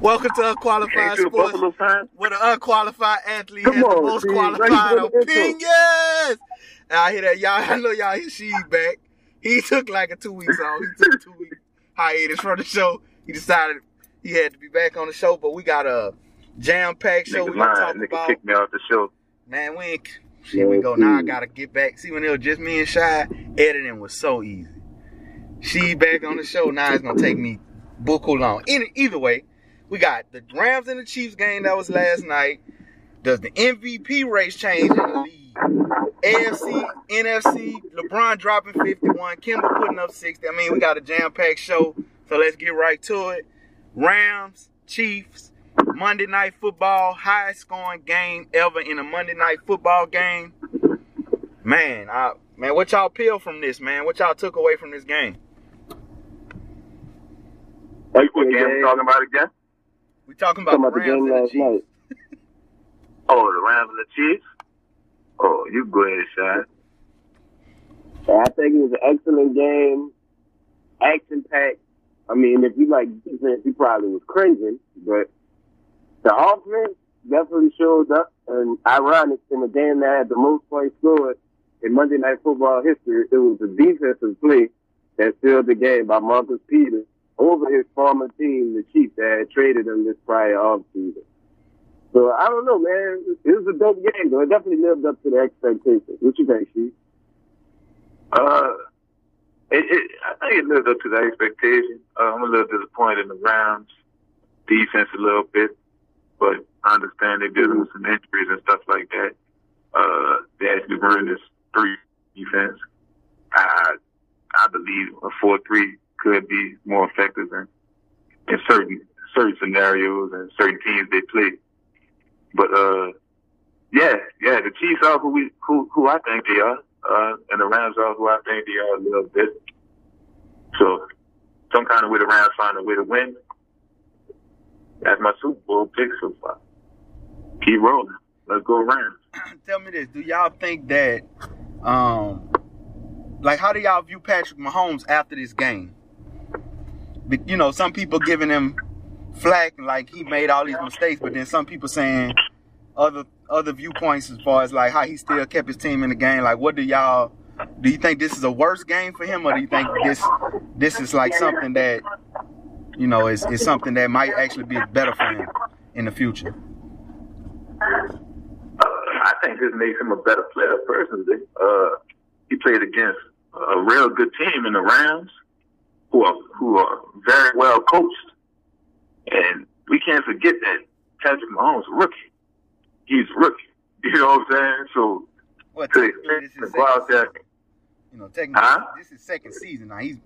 Welcome to Unqualified Sports, where the unqualified athlete Come has the on, most Steve. Why you qualified opinions. And I hear that y'all. I know y'all. Hear she back. He took like a two weeks off. He took two weeks hiatus from the show. He decided he had to be back on the show, but we got a jam packed show. Nigga We lying. talk Nigga about. kicked me off the show. Man, we ain't. We go. Now I gotta get back. See when it was just me and Shy, editing was so easy. She back on the show. Now it's gonna take me buku long. Either way, we got the Rams and the Chiefs game that was last night. Does the MVP race change in the league? AFC, NFC, LeBron dropping 51, Kemba putting up 60. I mean, we got a jam-packed show, so let's get right to it. Rams, Chiefs, Monday Night Football, highest scoring game ever in a Monday Night Football game. Man, I, man, what y'all peel from this, man? What y'all took away from this game? What game talking about again? We talking about, Talking about the the game and the last Chiefs. night. Oh, the Rams and the Chiefs? Oh, you go ahead, Shad. I think it was an excellent game, action packed. I mean, if you like defense, you probably was cringing, but the offense definitely showed up. And ironic, in the game that had the most points scored in Monday Night Football history, it was the defensive play that sealed the game by Marcus Peters over his former team, the Chiefs, that had traded him this prior offseason. So I don't know, man. It was a dope game, though. It definitely lived up to the expectations. What you think, Chief? Uh, it, it, I think it lived up to the expectation. Uh, I'm a little disappointed in the Rams defense a little bit, but I understand they're dealing with some injuries and stuff like that. Uh, they actually run this three defense. I I believe a four three could be more effective in, in certain certain scenarios and certain teams they play. But uh, yeah, yeah, the Chiefs are who we who who I think they are, uh, and the Rams are who I think they are a little bit. So some kind of way the Rams find a way to win. That's my Super Bowl pick so far. Keep rolling. Let's go Rams. Tell me this: Do y'all think that, um, like, how do y'all view Patrick Mahomes after this game? You know, some people giving him flack, like he made all these mistakes, but then some people saying other other viewpoints as far as like how he still kept his team in the game. Like, what do y'all? Do you think this is a worse game for him, or do you think this this is like something that you know is, is something that might actually be better for him in the future? I think this makes him a better player personally. Uh, he played against a real good team in the Rams, who are who are very well coached, and we can't forget that Patrick Mahomes is a rookie. He's a rookie. You know what I'm saying? So Well, to this is to go out there, You know, technically, Huh? this is second season now. He's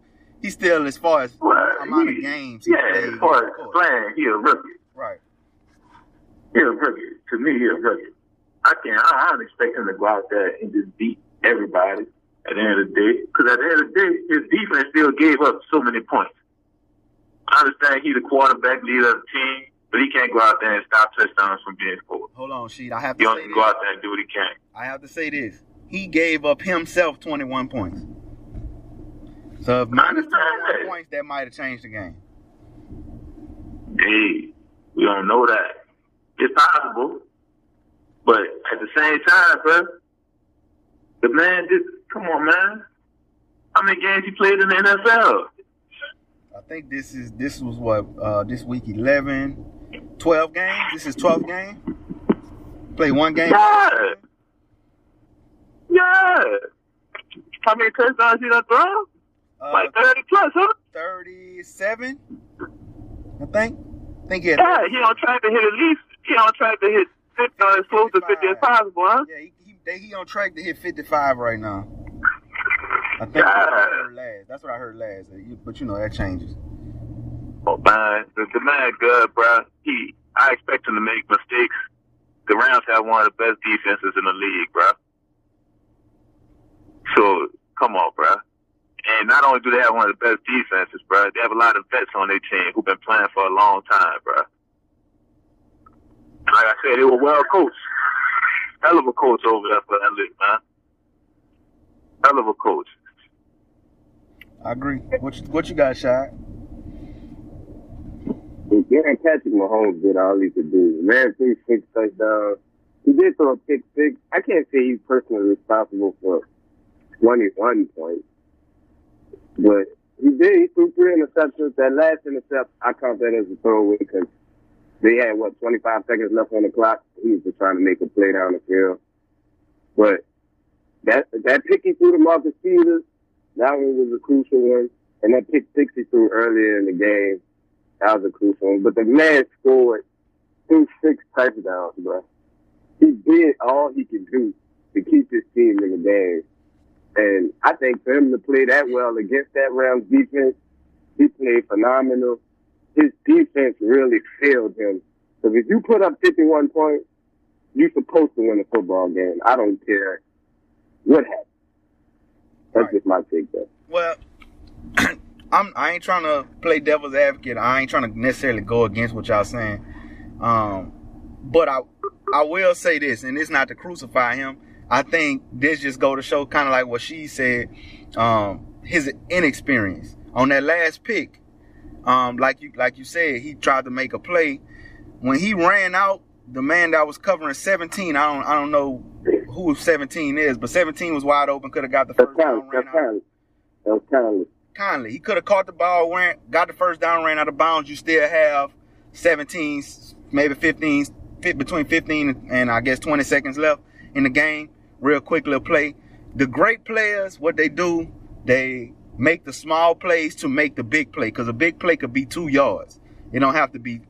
he's still as far as well, amount of games yeah, as far as playing, he a rookie. Right. He's a rookie. To me, he's a rookie. I can't. I, I don't expect him to go out there and just beat everybody at the end of the day. Because at the end of the day, his defense still gave up so many points. I understand he's the quarterback leader of the team, but he can't go out there and stop touchdowns from being scored. Hold on, Sheet. I have He to only go out there and do what he can. I have to say this. He gave up himself 21 points. So if minus 21 points, that might have changed the game. Hey, we don't know that. It's possible. But at the same time, bro, the man just, come on, man. How many games he played in the NFL? I think this is this was what uh this week 11, 12 games. This is 12th game. Play one game. Yeah. Yeah. How many touchdowns he done thrown? Uh, Like 30 plus, huh? 37. I think. I think he had Yeah, he on track to hit at least, he on track to hit 50 or as close to 50 as possible, huh? Yeah, he, he, they, he on track to hit 55 right now. I think that's what I heard last. That's what I heard last. But you know that changes. Oh man, the, the man good, bro. He, I expect him to make mistakes. The Rams have one of the best defenses in the league, bro. So come on, bro. And not only do they have one of the best defenses, bro, they have a lot of vets on their team who've been playing for a long time, bro. Like I said, they were well coached. Hell of a coach over there for that league, man. Hell of a coach. I agree. What you, what you got, Shy? Man, Patrick Mahomes did all he could do. Man threw six touchdowns. He did throw a pick six. I can't say he's personally responsible for 21 points. But he did. He threw three interceptions. That last intercept, I count that as a throwaway because they had, what, 25 seconds left on the clock. He was just trying to make a play down the field. But that that pick he threw to Marcus Peters, that one was a crucial one. And that pick six he threw earlier in the game, that was a crucial one. But the man scored threw six touchdowns, bro. He did all he could do to keep his team in the game. And I think for him to play that well against that Rams defense, he played phenomenal. His defense really failed him. Because if you put up 51 points, you're supposed to win a football game. I don't care what happens. That's Right. just my take there. Well, I'm I ain't trying to play devil's advocate. I ain't trying to necessarily go against what y'all saying. Um, but I I will say this, and it's not to crucify him. I think this just go to show kind of like what she said, um, his inexperience on that last pick. Um, like you like you said, he tried to make a play. When he ran out, the man that was covering 17, I don't I don't know who 17 is, but 17 was wide open, could have got the That's first down, kind. ran out. Conley. He could have caught the ball, ran, got the first down, ran out of bounds. You still have 17, maybe 15, fit between 15 and I guess 20 seconds left in the game. Real quick little play. The great players, what they do, they make the small plays to make the big play because a big play could be two yards. It don't have to be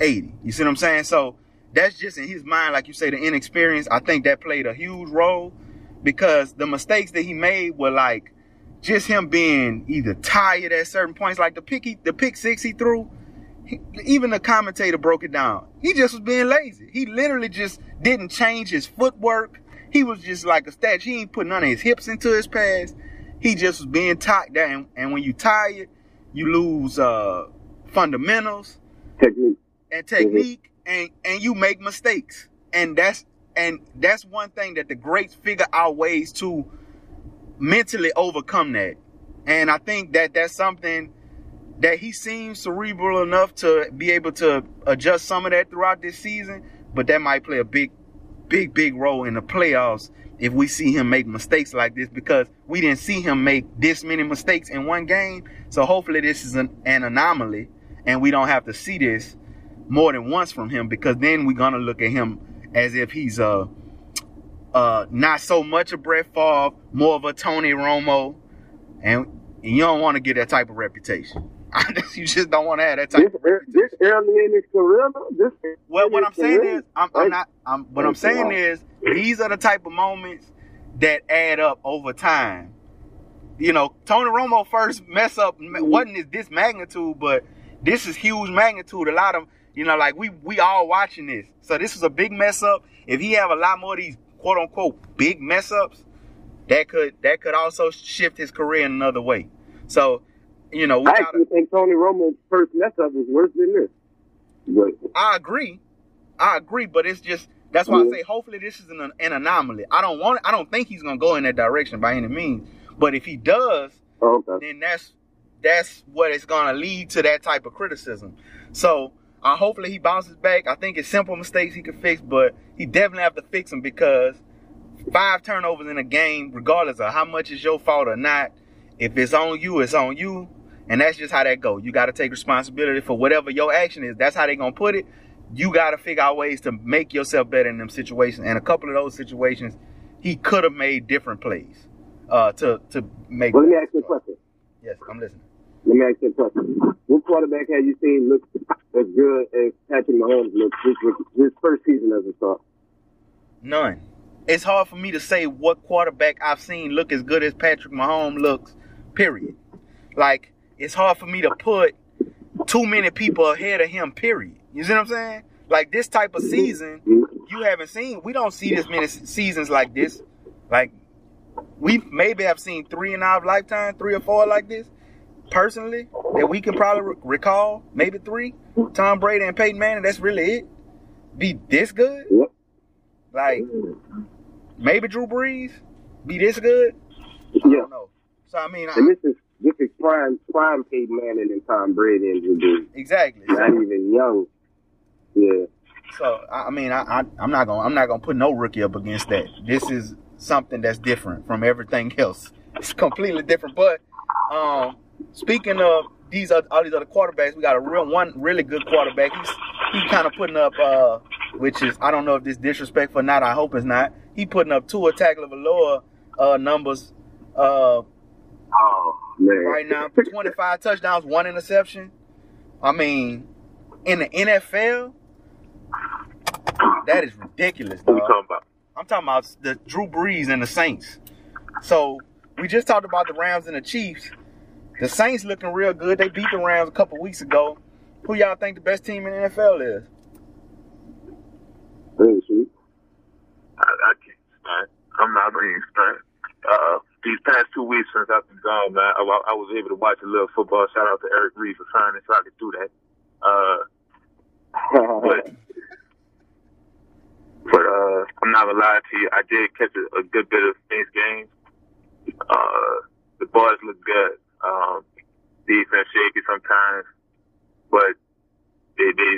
80. You see what I'm saying? So that's just in his mind, like you say, the inexperience. I think that played a huge role because the mistakes that he made were like just him being either tired at certain points, like the pick, he, the pick six he threw. He, even the commentator broke it down. He just was being lazy. He literally just didn't change his footwork. He was just like a statue. He ain't put none of his hips into his pass. He just was being tired. And, and when you tired, you lose uh, fundamentals Technique. and technique and and you make mistakes. And that's and that's one thing that the greats figure out ways to mentally overcome that. And i think that that's something that he seems cerebral enough to be able to adjust some of that throughout this season but that might play a big big big role in the playoffs if we see him make mistakes like this because we didn't see him make this many mistakes in one game. So hopefully this is an, an anomaly and we don't have to see this more than once from him because then we're gonna look at him as if he's uh uh not so much a Brett Favre, more of a Tony Romo, and, and you don't want to get that type of reputation. you just don't want to have that type. This, ear- this early in his career, this Well, what I'm saying career, is, I'm, I'm not. I'm, what I'm saying is, these are the type of moments that add up over time. You know, Tony Romo first mess up wasn't this magnitude, but this is huge magnitude. A lot of you know, like we we all watching this, so this was a big mess up. If he have a lot more of these quote unquote big mess ups, that could that could also shift his career in another way. So, you know, we I gotta, think Tony Romo's first mess up was worse than this. But I agree. I agree, but it's just that's why Yeah. I say hopefully this is an, an anomaly. I don't want I don't think he's gonna go in that direction by any means. But if he does, oh, okay. then that's that's what it's gonna lead to that type of criticism. So uh, hopefully he bounces back. I think it's simple mistakes he can fix, but he definitely have to fix them because five turnovers in a game, regardless of how much is your fault or not, if it's on you, it's on you. And that's just how that go. You got to take responsibility for whatever your action is. That's how they gonna put it. You got to figure out ways to make yourself better in them situations. And a couple of those situations, he could have made different plays uh, to to make. Well, let me ask you a question. Yes, I'm listening. Let me ask you a question. What quarterback have you seen look as good as Patrick Mahomes looks this, this first season as a start? None. It's hard for me to say what quarterback I've seen look as good as Patrick Mahomes looks. Period. Like it's hard for me to put too many people ahead of him. Period. You see what I'm saying? Like this type of season, you haven't seen. We don't see this many seasons like this. Like we maybe have seen three in our lifetime, three or four like this. Personally, that we can probably re- recall, maybe three. Tom Brady and Peyton Manning. That's really it. Be this good? Like maybe Drew Brees be this good? I Yeah. don't know. So I mean, I, And this is this is prime prime Peyton Manning and Tom Brady Purdue. Exactly. Not even young. Yeah. So I I mean, I, I I'm not gonna I'm not gonna put no rookie up against that. This is something that's different from everything else. It's completely different. But um, speaking of these all these other quarterbacks, we got a real one really good quarterback. He's he kind of putting up, uh, which is I don't know if this disrespectful or not. I hope it's not. He putting up two attack level lower uh, numbers uh, Oh man. right now. 25 touchdowns, one interception. I mean, in the NFL, that is ridiculous, What we talking about? I'm talking about the Drew Brees and the Saints. So we just talked about the Rams and the Chiefs. The Saints looking real good. They beat the Rams a couple weeks ago. Who y'all think the best team in the NFL is? I, I can't stand. I'm not being stand. Uh, these past two weeks since I've been gone, man, I, I was able to watch a little football. Shout out to Eric Reed for trying so I could do that. Uh, but but uh, I'm not gonna lie to you. I did catch a, a good bit of these games. Uh, the boys look good. Um, defense shaky sometimes, but they they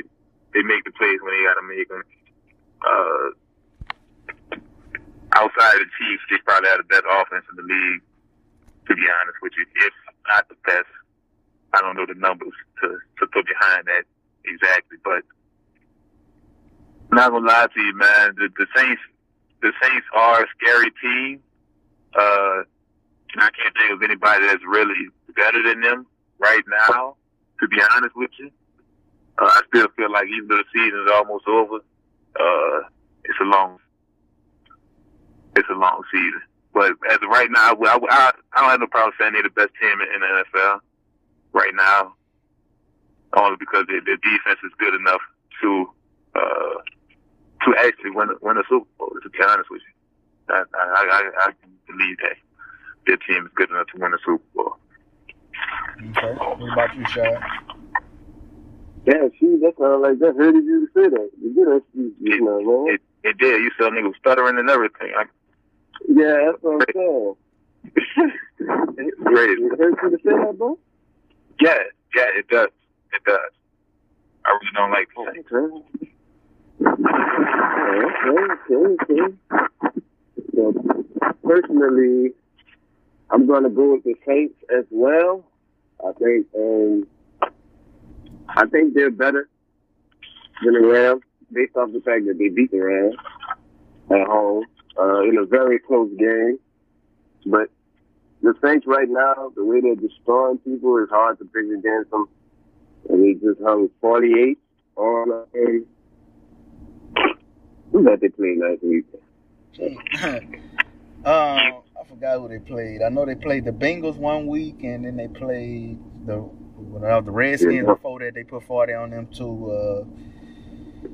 they make the plays when they gotta make them. Uh, outside of the Chiefs, they probably have the best offense in the league. To be honest with you, if not the best, I don't know the numbers to to put behind that exactly, but I'm not gonna lie to you, man. The, the Saints, the Saints are a scary team. Uh, and I can't think of anybody that's really better than them right now. To be honest with you, uh, I still feel like even though the season is almost over, uh, it's a long, it's a long season. But as of right now, I, I, I don't have no problem saying they're the best team in, the NFL right now, only because their, their defense is good enough to uh, to actually win win a Super Bowl. To be honest with you, I, I, I, I can believe that their team is good enough to win the Super Bowl. Okay. What about you, Shad? Yeah, shoot, that sounds like that hurted you to say that. You did that, you, you know, man. It, it did. You saw niggas stuttering and everything. I, Yeah, that's what I'm saying. Crazy. It hurts you to say that, bro? Yeah, yeah, it does. It does. I really don't like that. Okay, okay, okay. So, personally, I'm going to go with the Saints as well. I think, um, I think they're better than the Rams based off the fact that they beat the Rams at home uh, in a very close game. But the Saints right now, the way they're destroying people, is hard to pick against them. And they just hung 48 on um, who that they played last week? I forgot who they played. I know they played the Bengals one week, and then they played the well, the Redskins Yeah. before that. They put forty on them too. Uh,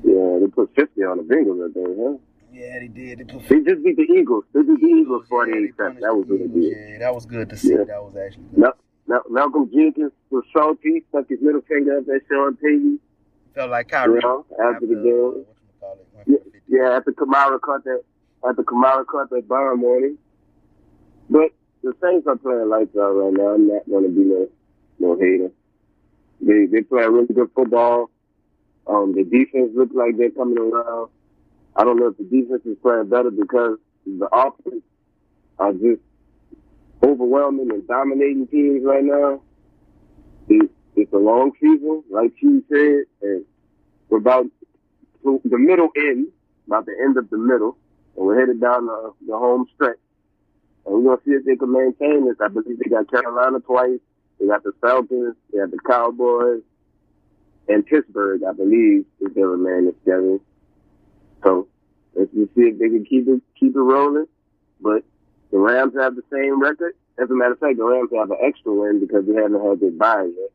Yeah, they put 50 on the Bengals, I think, huh? yeah, they did. They put They just beat the Eagles. They beat the Eagles Yeah, 48 they That was they Yeah, that was good to see. Yeah. That was actually good. Mal- Mal- Malcolm Jenkins was salty, stuck his middle finger up at Sean Payton. Felt like Kyrie. You know, after the uh, game. Yeah, for the 50. yeah, after Kamara caught that, after Kamara caught that bomb on him. But the Saints are playing lights out right now. I'm not going to be no, no hater. They they play really good football. Um, the defense looks like they're coming around. I don't know if the defense is playing better because the offense are just overwhelming and dominating teams right now. It, it's a long season, like you said, and we're about to the middle end, about the end of the middle, and we're headed down the, the home stretch. And we're gonna see if they can maintain this. I believe they got Carolina twice. They got the Falcons. They got the Cowboys, and Pittsburgh. I believe is their remaining schedule. So let's just see if they can keep it keep it rolling. But the Rams have the same record. As a matter of fact, the Rams have an extra win because they haven't had their bye yet.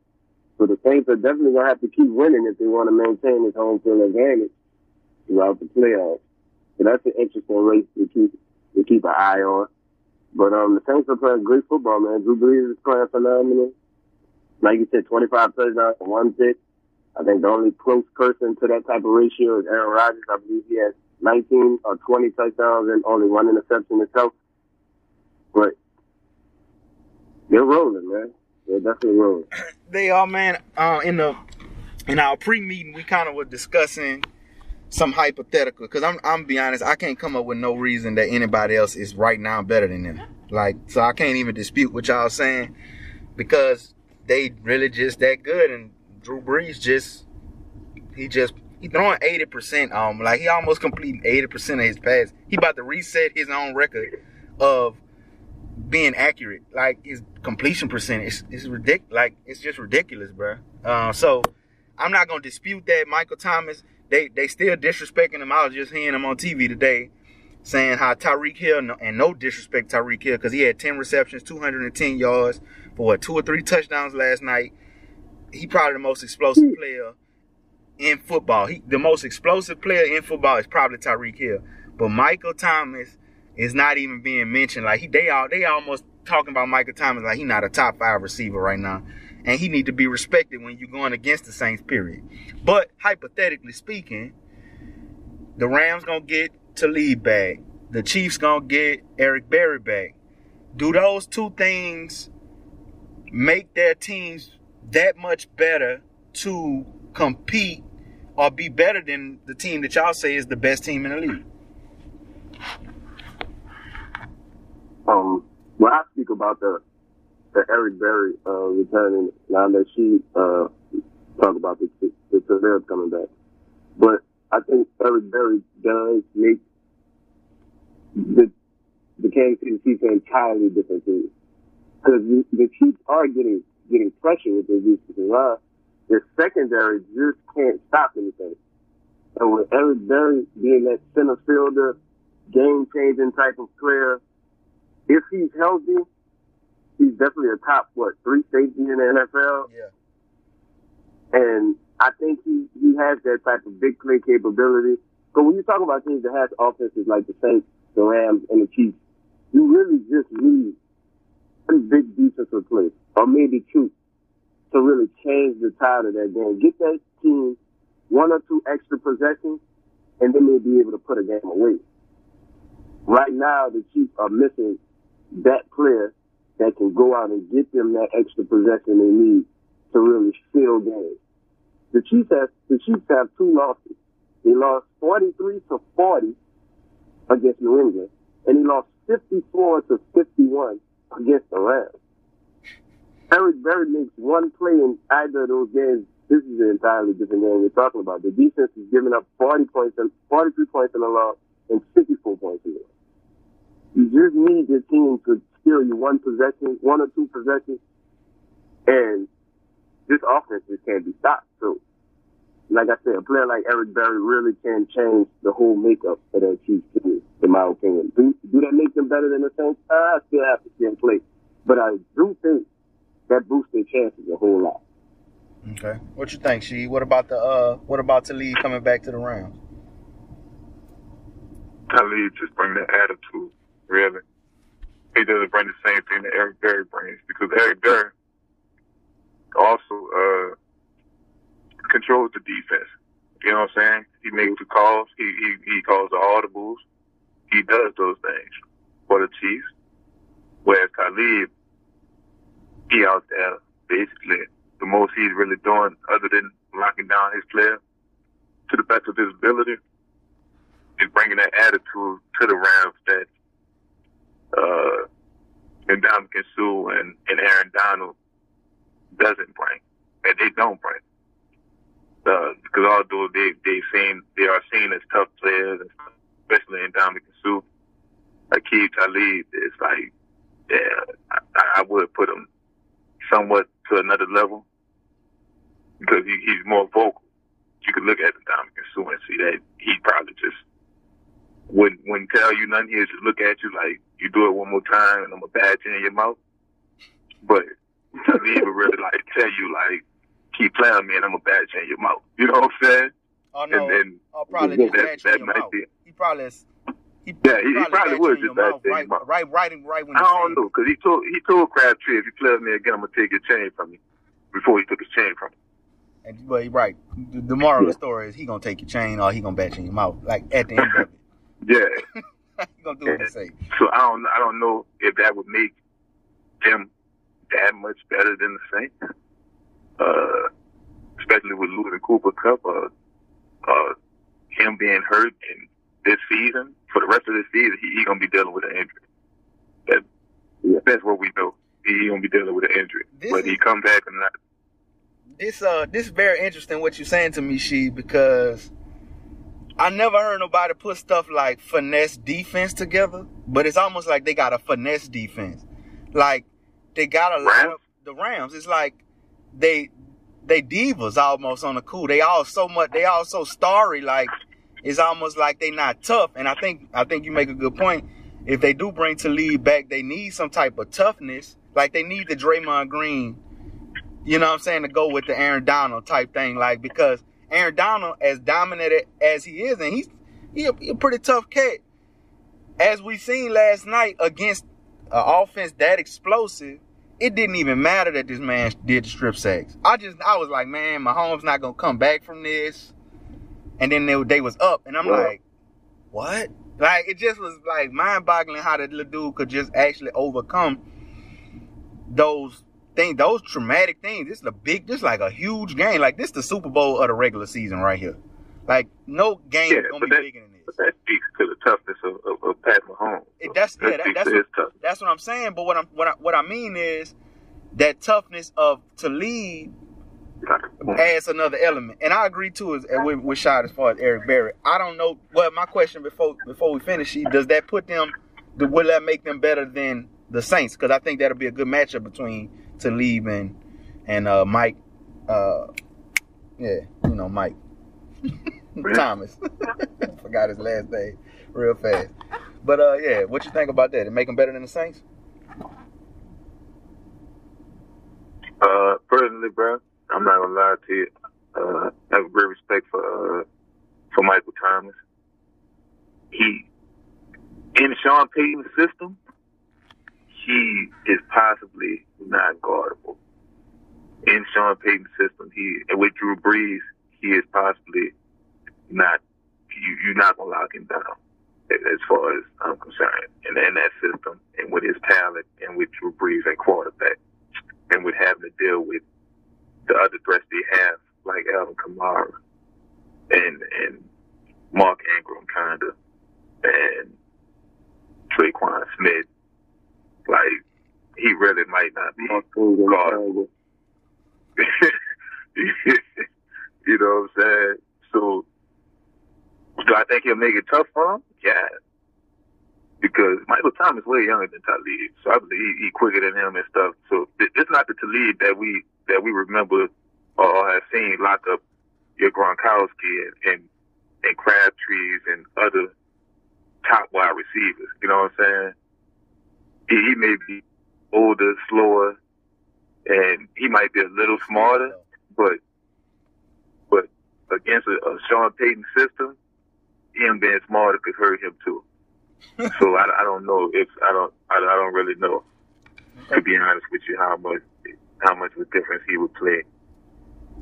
So the Saints are definitely gonna have to keep winning if they want to maintain this home field advantage throughout the playoffs. So that's an interesting race to keep to keep an eye on. But um, the Saints are playing great football, man. Drew Brees is playing phenomenal. Like you said, 25 touchdowns and one pick. I think the only close person to that type of ratio is Aaron Rodgers. I believe he has 19 or 20 touchdowns and only one interception himself. But they're rolling, man. They're definitely rolling. They are, man. Uh, in the in our pre-meeting, we kind of were discussing some hypothetical. Cause I'm I'm be honest, I can't come up with no reason that anybody else is right now better than them. Like, so I can't even dispute what y'all saying because they really just that good. And Drew Brees just he just he throwing eighty percent. Um, like he almost completing eighty percent of his pass. He about to reset his own record of being accurate. Like his completion percentage is ridiculous. Like it's just ridiculous, bro. Uh, so I'm not gonna dispute that. Michael Thomas, they they still disrespecting him. I was just hearing him on TV today saying how Tyreek Hill and no disrespect Tyreek Hill because he had 10 receptions, 210 yards for what two or three touchdowns last night. He probably the most explosive hmm. player in football. He the most explosive player in football is probably Tyreek Hill. But Michael Thomas is not even being mentioned. Like he they all they almost talking about Michael Thomas like he not a top five receiver right now. And he need to be respected when you're going against the Saints, period. But hypothetically speaking, the Rams gonna get Talib back. The Chiefs gonna get Eric Berry back. Do those two things make their teams that much better to compete or be better than the team that y'all say is the best team in the league? Um, when I speak about the the Eric Berry uh, returning, now that she uh, talk about the the Talib coming back, but I think Eric Berry does make the the Kansas City Chiefs an entirely different team because the, the Chiefs are getting getting pressure with their defensive line. Their secondary just can't stop anything. And with Eric Berry being that center fielder, game changing type of player, if he's healthy, he's definitely a top what three safety in the NFL. Yeah. And I think he he has that type of big play capability. But when you talk about teams that has offenses like the Saints, the Rams, and the Chiefs, you really just need one big defensive play, or maybe two, to really change the tide of that game. Get that team one or two extra possessions, and then they'll be able to put a game away. Right now, the Chiefs are missing that player that can go out and get them that extra possession they need to really seal games. The Chiefs have the Chiefs have two losses. They lost 43 to 40 against New England, and he lost 54 to 51 against the Rams. Eric Berry makes one play in either of those games. This is an entirely different game we're talking about. The defense is giving up 40 points and 43 points in the loss and 54 points in the loss. You just need your team to steal you one possession, one or two possessions, and this offense just can't be stopped. So, like I said, a player like Eric Berry really can change the whole makeup of that Chiefs team, in my opinion. Do, do that make them better than the Saints? Uh, I still have to see them play. But I do think that boosts their chances a whole lot. Okay. What you think, She? What about the uh what about Talib coming back to the Rams? Talib just bring that attitude, really. He doesn't bring the same thing that Eric Berry brings because Eric Berry also uh controls the defense. You know what I'm saying? He makes the calls. He he, he calls the audibles. He does those things for the Chiefs. Whereas Talib, he out there basically the most he's really doing other than locking down his player to the best of his ability is bringing that attitude to the Rams that uh and Ndamukong Suh and, and Aaron Donald doesn't bring. And they don't bring. Uh, because although they they seen they are seen as tough players, especially in Ndamukong Suh, Aqib Talib is like, yeah, I, I would put him somewhat to another level because he, he's more vocal. You could look at the Ndamukong Suh and see that he probably just wouldn't wouldn't tell you nothing. He'd just look at you like you do it one more time and I'm gonna badge in your mouth. But Talib would really like tell you like keep playing me and I'm gonna badge in your mouth. You know what I'm saying? Oh no. And then oh, probably that- that your might mouth. be- He probably is, he, Yeah, he- he probably would just your mouth, right, right, right, right when I don't know because he told he told Crabtree if you play with me again, I'm gonna take your chain from you. Before he took his chain from him. And, but right. The, the moral of the story is he gonna take your chain or he gonna bat you in your mouth. Like at the end of it, Yeah. he gonna do what he say. So I don't I don't know if that would make them that much better than the Saints. Uh, especially with losing Cooper Kupp, uh, uh, him being hurt in this season, for the rest of this season, he, he gonna be dealing with an injury. That, Yeah. That's what we know. He, he gonna be dealing with an injury. This Whether is- he come back or not, this uh this is very interesting what you're saying to me, she, because I never heard nobody put stuff like finesse defense together, but it's almost like they got a finesse defense. Like they got a lot of the Rams. It's like they they divas almost on the cool. They all so much they all so starry like it's almost like they not tough. And I think I think you make a good point. If they do bring Talib back, they need some type of toughness. Like they need the Draymond Green you know what I'm saying, to go with the Aaron Donald type thing, like because Aaron Donald, as dominant as he is, and he's he a, he a pretty tough cat. As we seen last night against an offense that explosive, it didn't even matter that this man did the strip sacks. I just I was like, man, Mahomes not gonna come back from this. And then they, they was up, and I'm Yeah. like, what? Like it just was like mind boggling how that little dude could just actually overcome those things, those traumatic things. This is a big, this is like a huge game. Like this is the Super Bowl of the regular season right here. Like no game Yeah, gonna be that- bigger than but this. that speaks to the toughness of, of, of Pat Mahomes. It- that's- yeah, that- that's toughness. That's what I'm saying. But what I'm what I, what I mean is that toughness of to lead adds another element. And I agree too is with, with shot as far as Eric Berry. I don't know. Well, my question before before we finish, she does that put them? Will that make them better than the Saints? Because I think that'll be a good matchup between Talib and and uh, Mike. Uh, yeah, you know Mike Thomas. Forgot his last name real fast. But uh, yeah, what you think about that? It make them better than the Saints? Uh, personally, bro, I'm not gonna lie to you. Uh, I have great respect for uh, for Michael Thomas. He in Sean Payton's system, he is possibly not guardable. In Sean Payton's system, he and with Drew Brees, he is possibly not. You, you're not gonna lock him down, as far as I'm concerned. And in that system, and with his talent, and with Drew Brees at quarterback and with having to deal with the other threats they have, like Alvin Kamara and and Mark Ingram, kind of, and Tre'Quan Smith. Like he really might not be. God. you know what I'm saying? So, do I think he'll make it tough for him? Yeah. Because Michael Thomas is way younger than Talib, so I believe he, he quicker than him and stuff. So it's not the Talib that we that we remember or have seen lock up your Gronkowski and and, and Crabtrees and other top wide receivers. You know what I'm saying? He, may be older, slower, and he might be a little smarter, but but against a, a Sean Payton system, him being smarter could hurt him too. so I, I don't know if I don't I, I don't really know to be honest with you how much how much of a difference he would play.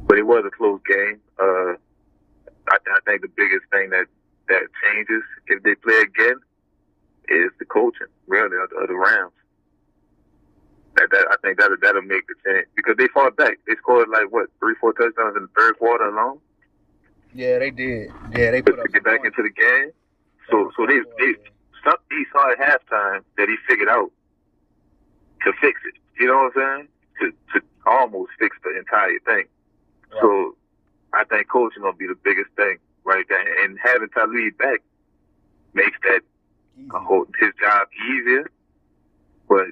But it was a close game. Uh, I, I think the biggest thing that that changes if they play again is the coaching, really, of the, of the Rams. That, that I think that'll that'll make the change because they fought back. They scored like what three, four touchdowns in the third quarter alone Yeah, they did. Yeah, they to put up get back points. into the game. So so they they some, he saw at halftime that he figured out to fix it. You know what I'm saying? To to almost fix the entire thing. So I think coaching gonna be the biggest thing right there, and having Talib back makes that Uh, whole, his job easier. But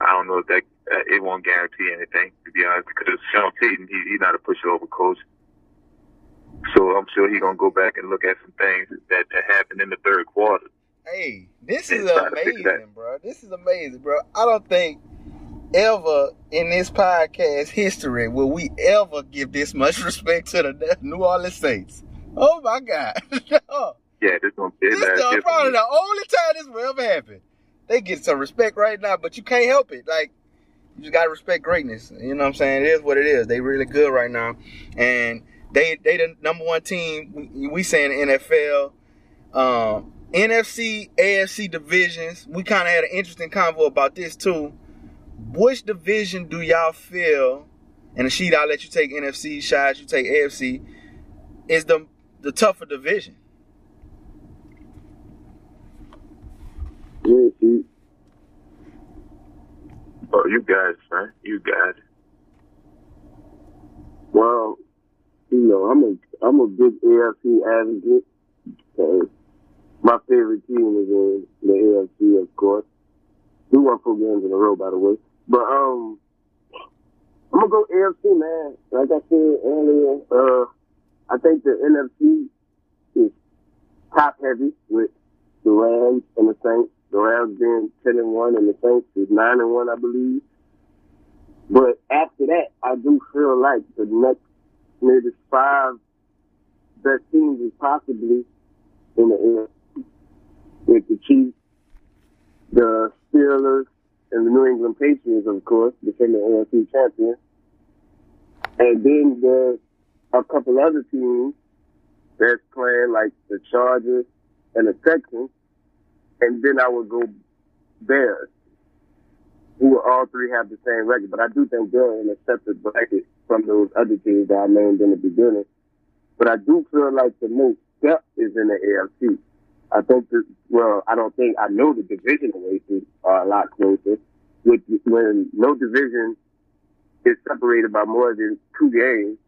I don't know if that uh, it won't guarantee anything to be honest, because Sean Payton he, he's not a pushover coach. So I'm sure he's gonna go back and look at some things that, that happened in the third quarter. Hey, this is try to fix amazing, bro. This is amazing, bro. I don't think ever in this podcast history will we ever give this much respect to the New Orleans Saints. Oh my God. Yeah, this gonna be this last is probably the only time this will ever happen. They get some respect right now, but you can't help it. Like, you just gotta respect greatness. You know what I'm saying? It is what it is. They really good right now. And they they the number one team we, we say in the NFL. Um NFC, AFC divisions. We kind of had an interesting convo about this too. which division do y'all feel? And the sheet, I'll let you take NFC shots, you take AFC. Is the the tougher division? Yeah, see, Oh, you guys, man. You guys. well, you know, I'm a I'm a big AFC advocate. My favorite team is in the AFC, of course. We won four games in a row, by the way. But um, I'm gonna go AFC, man. Like I said earlier, uh, I think the NFC is top heavy with the Rams and the Saints. The Rams being ten and one, and the Saints is nine and one, I believe. But after that, I do feel like the next maybe five best teams is possibly in the NFC with the Chiefs, the Steelers, and the New England Patriots, of course, defending AFC champions. And then there's a couple other teams that's playing like the Chargers and the Texans. And then I would go Bears, who all three have the same record. But I do think they're in a separate bracket from those other teams that I named in the beginning. But I do feel like the most depth is in the AFC. I think that, well, I don't think, I know the divisional races are a lot closer. With, when no division is separated by more than two games.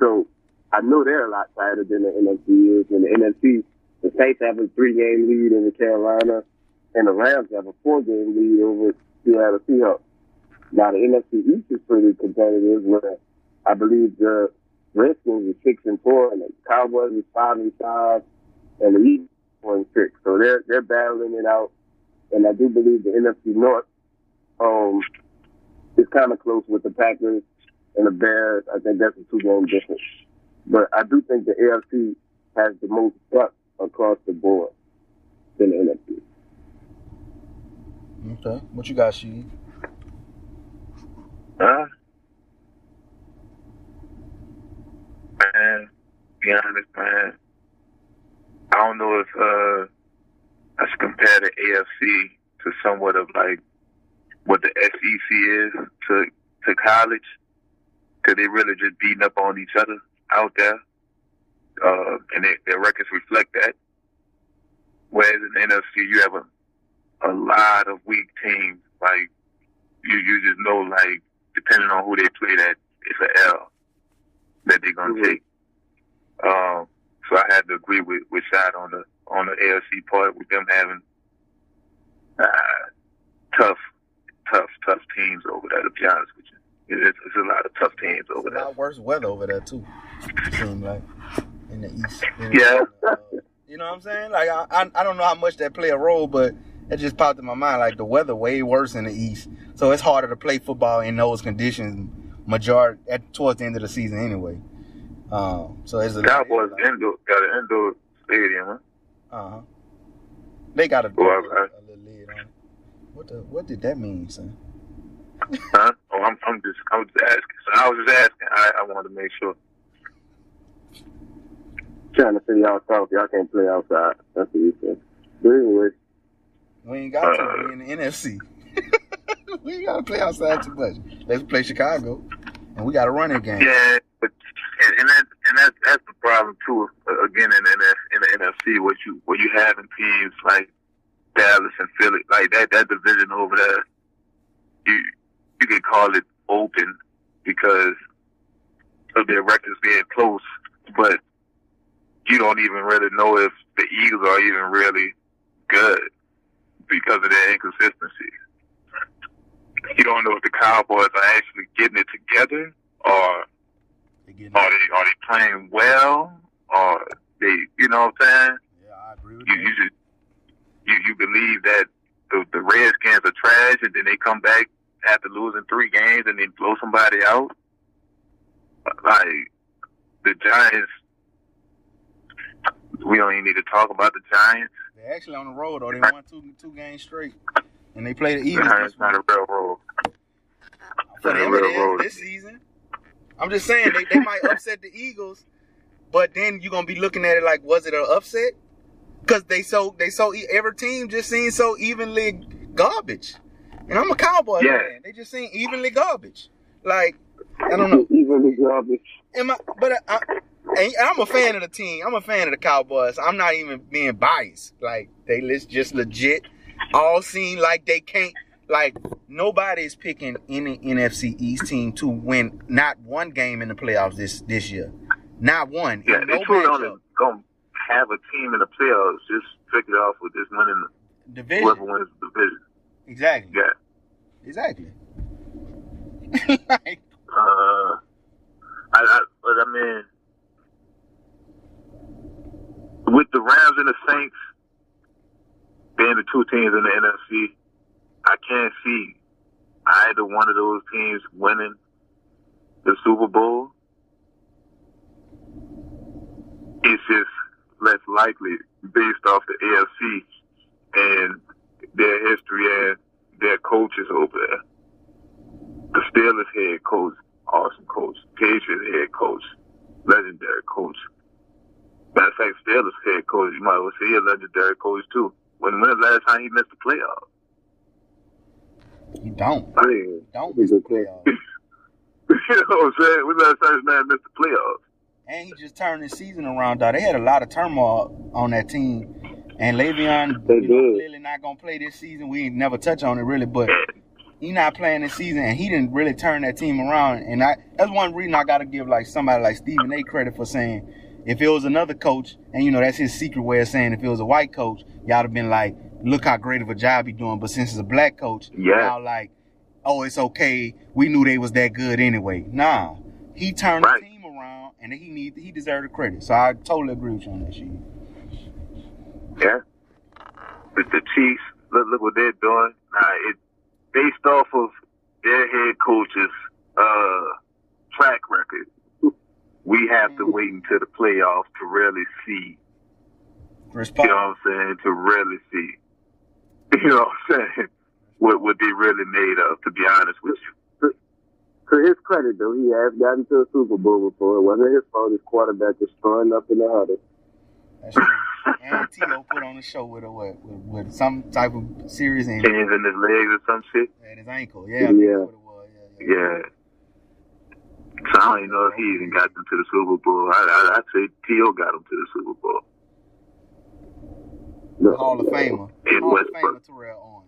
So I know they're a lot tighter than the NFC is. and the NFC, the Saints have a three game lead in the Carolina, and the Rams have a four game lead over Seattle Seahawks. Now the NFC East is pretty competitive where I believe the Redskins is six and four and the Cowboys is five and five and the East is four and six. So they're they're battling it out. And I do believe the NFC North um is kind of close with the Packers and the Bears. I think that's a two game difference. But I do think the AFC has the most depth across the board than the NFC. Okay. What you got, She? Huh? Man, be honest, man. I don't know if uh I should compare the AFC to somewhat of like what the SEC is to to college, because they really just beating up on each other out there, uh, and they, their records reflect that. Whereas in the NFC, you have a a lot of weak teams. Like you, you just know, like depending on who they play, that it's an L that they're gonna Mhm. take. Um, so I had to agree with with Shad on the on the AFC part with them having uh, tough, tough, tough teams over there. To be honest with you, it's, it's a lot of tough teams over A there. lot worse weather over there too. Seem like in the east. Yeah. Uh, you know what I'm saying? Like I, I, I don't know how much that play a role, but it just popped in my mind. Like the weather way worse in the east, so it's harder to play football in those conditions. Majority at towards the end of the season anyway. Um, so it's a Cowboys indoor got an indoor stadium. Huh? Uh huh. They got a, a, I- a little lid on it. What the? What did that mean, son? Huh? Oh, I'm I'm just I'm just asking. So I was just asking. I, I wanted to make sure. Trying to figure y'all talk, y'all can't play outside. That's what you said. But anyway, We ain't got to. Uh, We in the NFC. we ain't got to play outside too much. Let's play Chicago, and we got a running game. Yeah, but and, and that and that that's the problem too. uh, Again, in the NF, in the NFC, what you what you have in teams like Dallas and Philly, like that that division over there, you you could call it open because of their records being close, but you don't even really know if the Eagles are even really good because of their inconsistency. You don't know if the Cowboys are actually getting it together or are they are they playing well or they you know what I'm saying? yeah, I agree with You you just you you believe that the the Redskins are trash and then they come back after losing three games and then blow somebody out. Like the Giants we don't even need to talk about the Giants. They're actually on the road, though. They won two two games straight, and they played the The Eagles. Giants this not a week. railroad. For not a them, it is railroad. this season. I'm just saying they, they might upset the Eagles, but then you're gonna be looking at it like, was it an upset? Because they so they so every team just seems so evenly garbage. And I'm a Cowboy Yeah. fan. They just seem evenly garbage. Like I don't know. Even the garbage. Am I, but I, and I'm a fan of the team. I'm a fan of the Cowboys. I'm not even being biased. Like they lis- just legit all seem like they can't. Like nobody's picking any NFC East team to win not one game in the playoffs this this year. Not one. Yeah, In they no truly only gonna have a team in the playoffs. Just pick it off with just winning division. whoever wins the division. Exactly. Yeah. Exactly. like, Uh, I, I, but I mean, with the Rams and the Saints being the two teams in the NFC, I can't see either one of those teams winning the Super Bowl. It's just less likely based off the AFC and their history and their coaches over there the Steelers head coach, awesome coach. Patriots head coach, legendary coach. Matter of fact, Steelers head coach, you might well say a legendary coach too. When when the last time he missed the playoffs? you don't. I mean, Don't miss the playoffs. you know what I'm saying? When the last time this man missed the playoffs? And he just turned his season around, dog. They had a lot of turmoil on that team. And Le'Veon, you know, clearly not gonna play this season. We ain't never touch on it really, but he not playing this season, and he didn't really turn that team around. And I, that's one reason I got to give like somebody like Stephen A. credit for saying, if it was another coach, and you know that's his secret way of saying, if it was a white coach, y'all'd have been like, look how great of a job he doing. But since it's a black coach, Yeah. y'all like, oh, it's okay. We knew they was that good anyway. Nah, he turned Right. the team around, and he need he deserved the credit. So I totally agree with you on that shit. yeah, with the Chiefs, look look what they're doing. Now it based off of their head coach's uh, track record. We have to wait until the playoffs to really see Chris You know what I'm saying? To really see, you know what I'm saying? What what they really made of? To be honest with you. To his credit, though, he has gotten to a Super Bowl before. It wasn't his fault. His quarterback was throwing up in the huddle. That's true. and Tito put on the show with a what? With, with some type of serious injury. Chains in his legs or some shit. at his ankle. Yeah, I think Yeah. that's what it was. Yeah, yeah. Yeah. So I don't even know if he even got them to the Super Bowl. I, I, I'd say T.O. got them to the Super Bowl. No, Hall of Famer. In Hall of Westbrook. Famer Terrell on.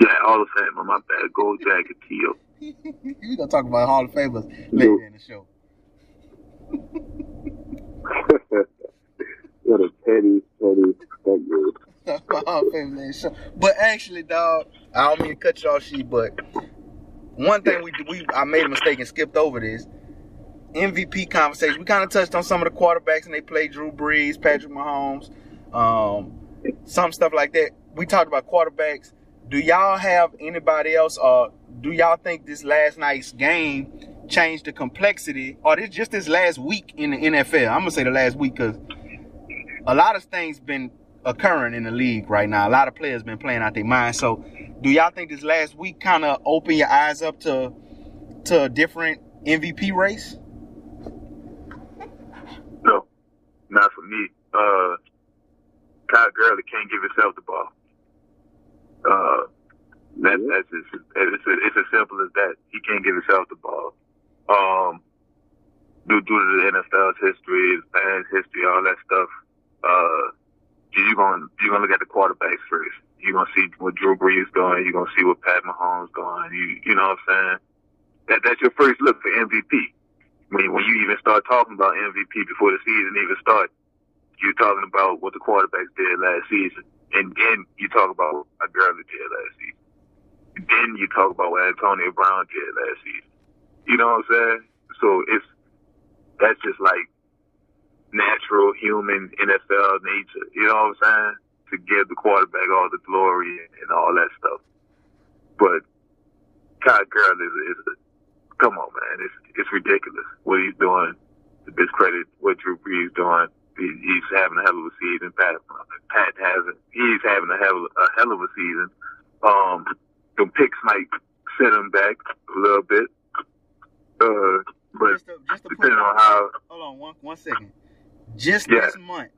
Yeah, Hall of Fame. My bad. Gold jacket T.O. we gonna talk about Hall of Famers later in the show. what a petty, petty about Hall of Famers later show. But actually, dog, I don't mean to cut you off, she, but one thing we we I made a mistake and skipped over this. MVP conversation. We kind of touched on some of the quarterbacks and they played Drew Brees, Patrick Mahomes, um, some stuff like that. We talked about quarterbacks. Do y'all have anybody else, or do y'all think this last night's game changed the complexity, or this just this last week in the NFL? I'm gonna say the last week because a lot of things been occurring in the league right now. A lot of players been playing out their mind. So, do y'all think this last week kind of opened your eyes up to to a different MVP race? No, not for me. Uh, Kyle Gurley can't give himself the ball. Uh, that, that's just, it's, it's as simple as that. He can't give himself the ball. Um, due, due to the NFL's history, fans' history, all that stuff. Uh, you're gonna you're gonna look at the quarterbacks first. You're gonna see what Drew Brees doing. You're gonna see what Pat Mahomes doing. You you know what I'm saying? That that's your first look for MVP when when you even start talking about MVP before the season even starts, you're talking about what the quarterbacks did last season, and then you talk about what Gurley did last season. Then you talk about what Antonio Brown did last season. You know what I'm saying? So it's that's just like natural human NFL nature. You know what I'm saying? To give the quarterback all the glory and all that stuff. But Kyle Gurley is, is a come on, man. It's it's ridiculous what he's doing to discredit what Drew Brees doing. He, he's having a hell of a season. Pat Pat hasn't. He's having a hell a hell of a season. Um, the picks might set him back a little bit. Uh, but Just to, just to depending on how hold on one one second. Just Yeah. this month,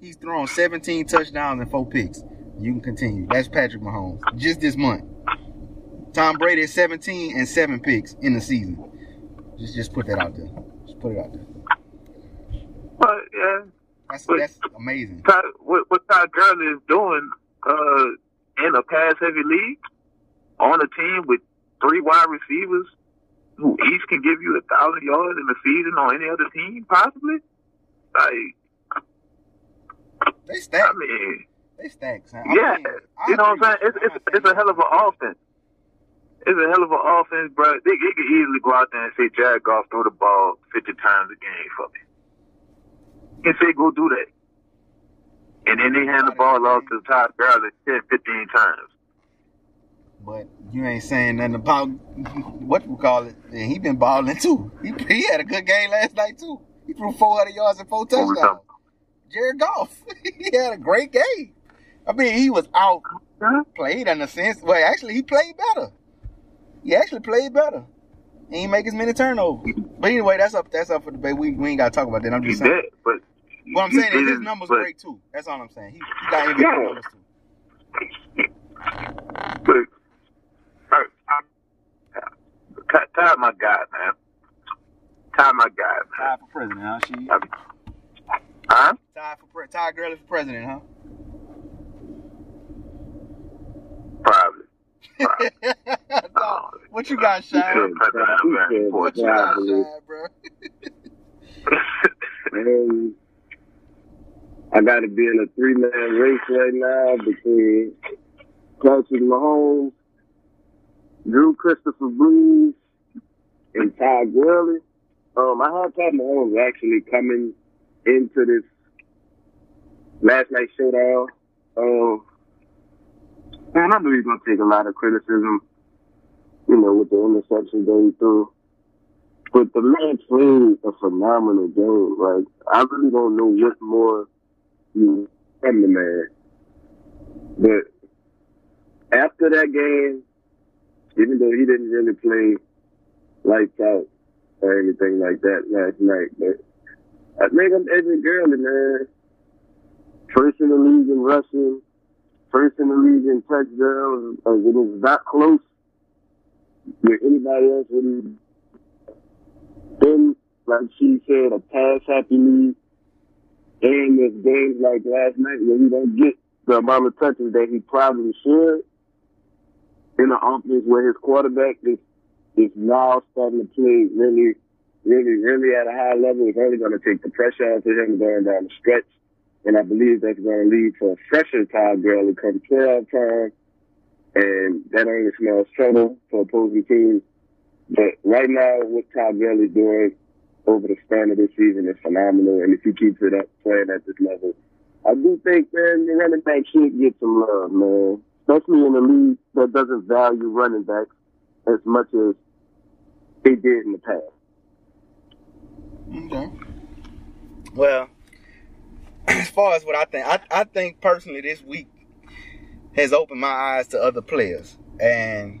he's thrown 17 touchdowns and four picks. You can continue. That's Patrick Mahomes. Just this month. Tom Brady is 17 and seven picks in the season. Just just put that out there. Just put it out there. But yeah, That's that's amazing. Ty, what what Todd Gurley is doing uh, in a pass heavy league on a team with three wide receivers who each can give you a thousand yards in the season on any other team, possibly. Like, They I stack. mean, They stack. son. I yeah, mean, you know what I'm saying? It's it's, it's a hell of an offense. It's a hell of an offense, bro. They, they could easily go out there and say, Jared Goff, throw the ball 50 times a game for me. And say, go do that. And then they hand the ball off to Todd Gurley 10, 15 times. But you ain't saying nothing about what we call it. And he been balling too. He, he had a good game last night too. He threw 400 yards and four touchdowns. Jared Goff. he had a great game. I mean, he was out mm-hmm. played in a sense. Well, actually, he played better. He actually played better. He ain't make as many turnovers. But anyway, that's up. That's up for debate. We, we ain't got to talk about that. I'm He just saying. did, but What I'm he saying is his numbers but, great too. That's all I'm saying. He, he got MVP Yeah. numbers too. But, I, I, Ty, Ty, my guy, man. Ty, my guy, man. Tied for president, huh? She Huh? tied for pre- Ty Gurley for president, huh? Probably. Probably. Dog, what you got, Yeah, Shine? president of America. What you got, Probably. Shine, bro? Man, I got to be in a three man race right now between Patrick Mahomes, Drew Christopher Brees, and Ty Gurley. Um, I had Pat Mahomes actually coming into this last night showdown. Um, man, I knew he was gonna take a lot of criticism, you know, with the interception that he threw. But the man played a phenomenal game. Like I really don't know what more you from the man. But after that game, even though he didn't really play lights out or anything like that last night, but I think I'm Edwin Gurley, man. First in the league in rushing, first in the league in touchdowns. Uh, it was not close with anybody else. would Really been, like she said, a pass happy league. And there's games like last night where he don't get the amount of touches that he probably should in an offense where his quarterback is is now starting to play really, really, really at a high level. It's only going to take the pressure off of him going down the stretch. And I believe that's going to lead to a fresher Todd Gurley come playoff time. And that only smells trouble for opposing teams. But right now, what Todd Gurley's doing over the span of this season is phenomenal. And if he keeps it up playing at this level, I do think, man, the running back should get some love, man. Especially in a league that doesn't value running backs as much as they did in the past. Okay. Well, as far as what I think, I, I think personally this week has opened my eyes to other players. And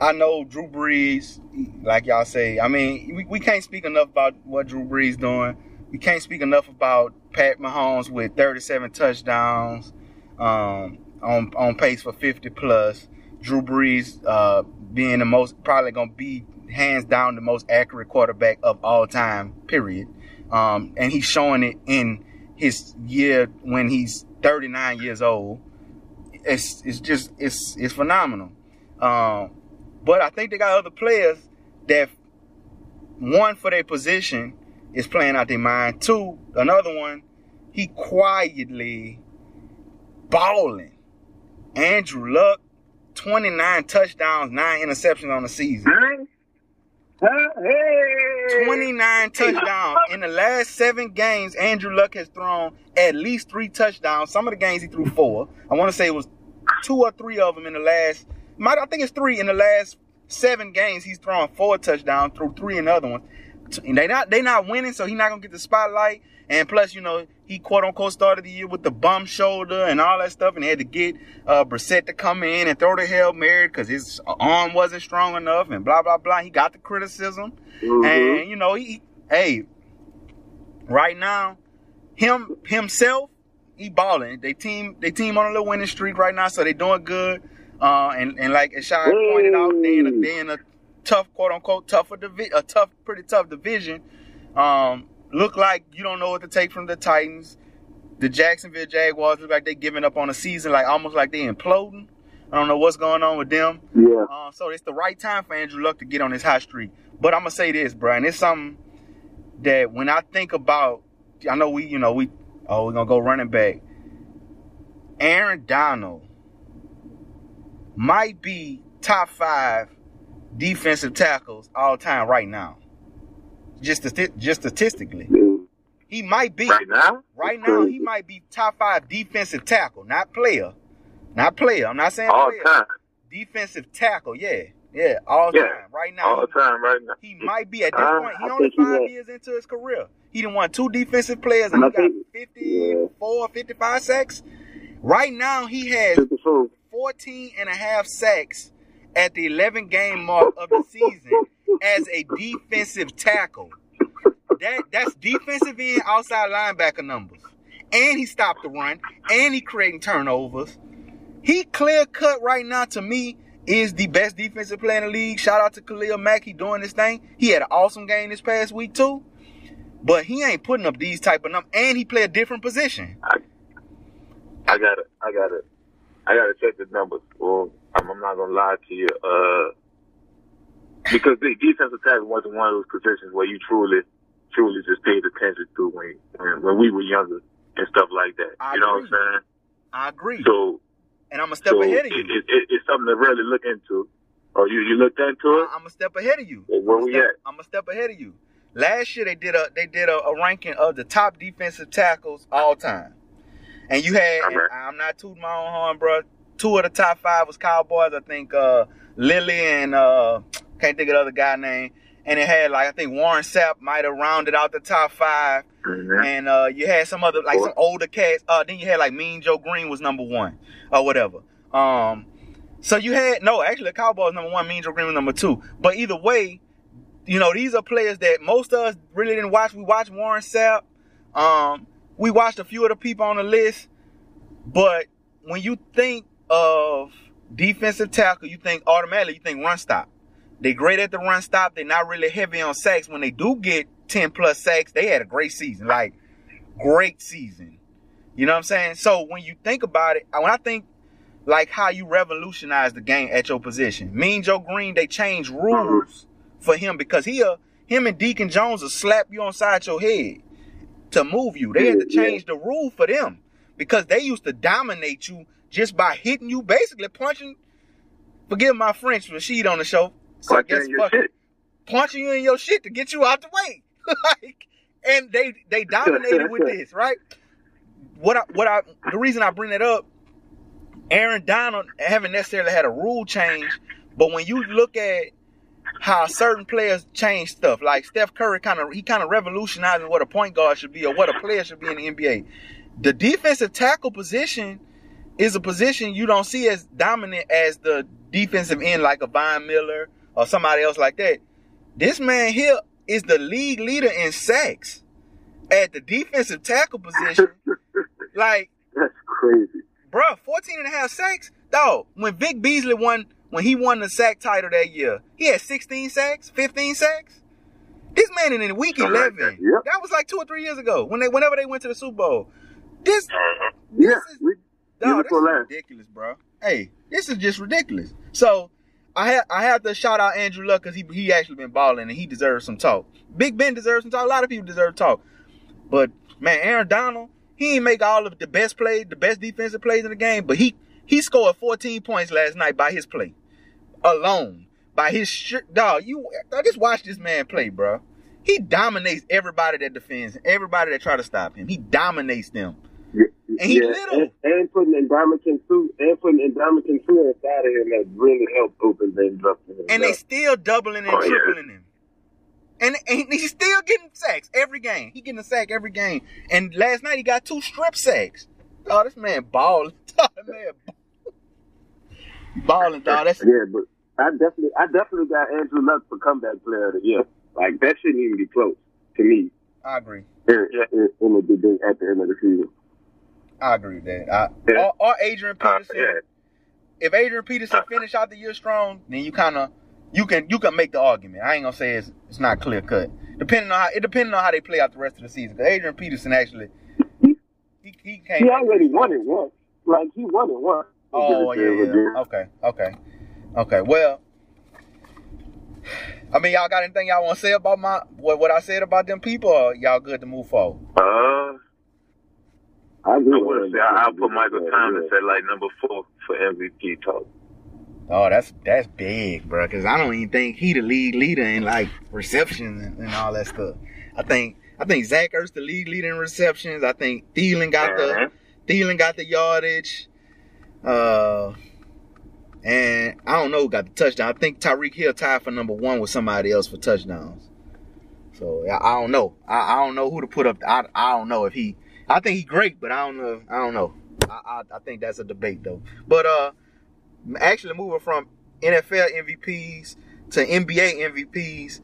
I know Drew Brees, like y'all say, I mean, we, we can't speak enough about what Drew Brees doing. We can't speak enough about Pat Mahomes with 37 touchdowns, um, on on pace for 50 plus. Drew Brees uh, being the most, probably going to be hands down the most accurate quarterback of all time, period. Um, and he's showing it in his year when he's 39 years old. It's it's just it's it's phenomenal. Um, but I think they got other players that one for their position is playing out their mind. Two, another one, he quietly balling. Andrew Luck, 29 touchdowns, nine interceptions on the season. Hey! 29 touchdowns. In the last seven games, Andrew Luck has thrown at least three touchdowns. Some of the games he threw four. I want to say it was two or three of them in the last, might I think it's three in the last seven games. He's thrown four touchdowns, threw three in the other one. They not they not winning, so he's not gonna get the spotlight. And plus, you know, he quote unquote started the year with the bum shoulder and all that stuff, and he had to get uh, Brissett to come in and throw the hail mary because his arm wasn't strong enough, and blah blah blah. He got the criticism, Mhm. and you know, he hey, right now, him himself, he balling. They team they team on a little winning streak right now, so they doing good. Uh, and, and like Ashad pointed out, they in a, they in a tough, quote unquote, tougher divi- a tough, pretty tough division. Um, look like you don't know what to take from the Titans. The Jacksonville Jaguars look like they're giving up on the season, like almost like they imploding. I don't know what's going on with them. Yeah. Uh, so it's the right time for Andrew Luck to get on his hot streak. But I'm gonna say this, bro, and it's something that when I think about, I know we, you know, we, oh, we're gonna go running back. Aaron Donald might be top five defensive tackles all time right now. Just just statistically, he might be Right now? right now. He might be top five defensive tackle, not player, not player. I'm not saying All player. time. Defensive tackle, yeah, yeah, all Yeah. time. Right now, All time right now. he might be at this Uh, point. He I only think he five years into his career. He done won two defensive players and And he I got think- 54, 55 sacks. Right now, he has Super Soul. 14 and a half sacks at the 11 game mark of the season as a defensive tackle. That that's defensive end outside linebacker numbers. And he stopped the run and he creating turnovers. He clear cut right now to me is the best defensive player in the league. Shout out to Khalil Mack. He doing this thing. He had an awesome game this past week too. But he ain't putting up these type of numbers. And he play a different position. I got it. I got it. I gotta check the numbers. Well, I'm, I'm not gonna lie to you, uh, because the defensive tackle wasn't one of those positions where you truly, truly just paid attention to when, when, when we were younger and stuff like that. I you know agree. what I'm saying? I agree. So, And I'm a step so ahead of you. it, it, it's something to really look into. Or you, you looked into it? I'm a step ahead of you. Well, where I'm we step, at? I'm a step ahead of you. Last year they did a they did a, a ranking of the top defensive tackles all time, and you had and I'm not tooting my own horn, bro. Two of the top five was Cowboys. I think uh, Lilly and uh, can't think of the other guy name. And it had like I think Warren Sapp might have rounded out the top five, Mhm. and uh, you had some other like some older cats. Uh, then you had like Mean Joe Greene was number one or whatever. Um, so you had no actually the Cowboys number one, Mean Joe Greene was number two. But either way, you know these are players that most of us really didn't watch. We watched Warren Sapp. Um, we watched a few of the people on the list, but when you think of defensive tackle, you think automatically you think run stop. They great at the run stop. They're not really heavy on sacks. When they do get 10 plus sacks, they had a great season. Like, great season. You know what I'm saying? So when you think about it, when I think like how you revolutionize the game at your position. Mean Joe Greene, they changed rules for him because he'll him and Deacon Jones will slap you on side your head to move you. They had to change the rule for them because they used to dominate you just by hitting you, basically punching. Forgive my French, Rashid on the show. So Punching guess your shit. punching you in your shit to get you out the way. like, and they they dominated with this, right? What I what I the reason I bring that up, Aaron Donald haven't necessarily had a rule change, but when you look at how certain players change stuff, like Steph Curry kind of he kind of revolutionizing what a point guard should be or what a player should be in the NBA. The defensive tackle position is a position you don't see as dominant as the defensive end like a Von Miller or somebody else like that. This man here is the league leader in sacks at the defensive tackle position. like, That's crazy. bruh, 14 and a half sacks? Dog, when Vic Beasley won, when he won the sack title that year, he had 16 sacks, 15 sacks. This man in week Something like 11, that, yep. that was like two or three years ago when they, whenever they went to the Super Bowl. This, uh-huh. Yeah, this is, we, Year this is ridiculous, bro. Hey, this is just ridiculous. So I have I have to shout out Andrew Luck because he he actually been balling and he deserves some talk. Big Ben deserves some talk. A lot of people deserve talk. But man, Aaron Donald, he ain't make all of the best plays, the best defensive plays in the game, but he he scored 14 points last night by his play alone. By his shit, dog. You dog, just watch this man play, bro. He dominates everybody that defends, everybody that try to stop him. He dominates them. And he little. And, and putting Ndamukong Suh and putting Ndamukong Suh inside of him that really helped open things up. and they still doubling and Oh, yeah. tripling him. And, and he's still getting sacks every game. He getting a sack every game. And last night he got two strip sacks. Oh, this man balling. Oh, man balling, dog. That's yeah, but I definitely, I definitely got Andrew Luck for comeback player of the year. Like that shouldn't even be close to me. I agree. In, in, in the at the end of the season. I agree with that. I, Yeah. or, or Adrian Uh, Peterson. yeah. if Adrian Peterson finish out the year strong, then you kind of you can you can make the argument. I ain't gonna say it's it's not clear cut. Depending on how it depending on how they play out the rest of the season. 'Cause Adrian Peterson actually he he came. He already won it once. Like he won it once. Oh yeah, yeah. Okay, okay, okay. Well, I mean, y'all got anything y'all want to say about my what what I said about them people? Or y'all good to move forward? Uh, I agree I with would him. say I'll put Michael Yeah, Thomas yeah. at like number four for MVP talk. Oh, that's that's big, bro. Because I don't even think he the league leader in like receptions and, and all that stuff. I think I think Zach Ertz the league leader in receptions. I think Thielen got the Uh-huh. Thielen got the yardage. Uh, and I don't know who got the touchdown. I think Tyreek Hill tied for number one with somebody else for touchdowns. So I, I don't know. I, I don't know who to put up. I, I don't know if he. I think he's great, but I don't know. I don't know. I, I, I think that's a debate though. But uh, actually moving from NFL MVPs to NBA MVPs,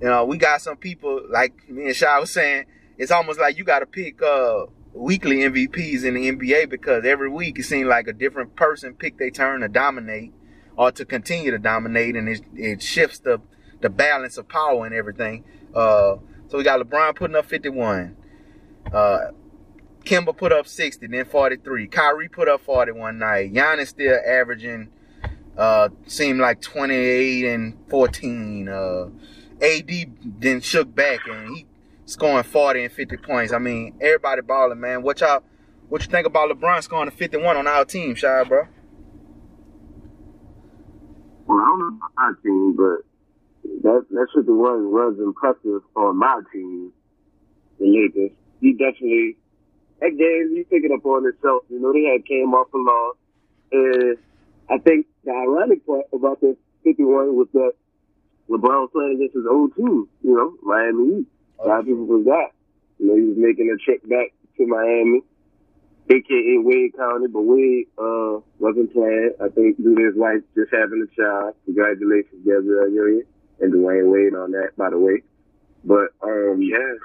you know, we got some people like me and Shy was saying. It's almost like you got to pick uh weekly MVPs in the NBA because every week it seems like a different person pick their turn to dominate or to continue to dominate, and it, it shifts the the balance of power and everything. Uh, so we got LeBron putting up 51. Uh, Kemba put up 60, then 43. Kyrie put up 40 one night. Giannis still averaging, uh, seemed like 28 and 14. Uh, AD then shook back and he scoring 40 and 50 points. I mean, everybody balling, man. What y'all, what you think about LeBron scoring a 51 on our team, Shy, bro? Well, I don't know about my team, but that that one was impressive on my team, the Lakers. He definitely that game he picked it up on himself. You know, they had came off a loss. And I think the ironic part about this fifty one was that LeBron was playing against his old team, you know, Miami Heat. A lot of people forgot. You know, he was making a trip back to Miami, aka Wade County, but Wade uh wasn't playing. I think due to his wife just having a child. Congratulations, Gabrielle and Dwyane Wade on that, by the way. But um Yeah.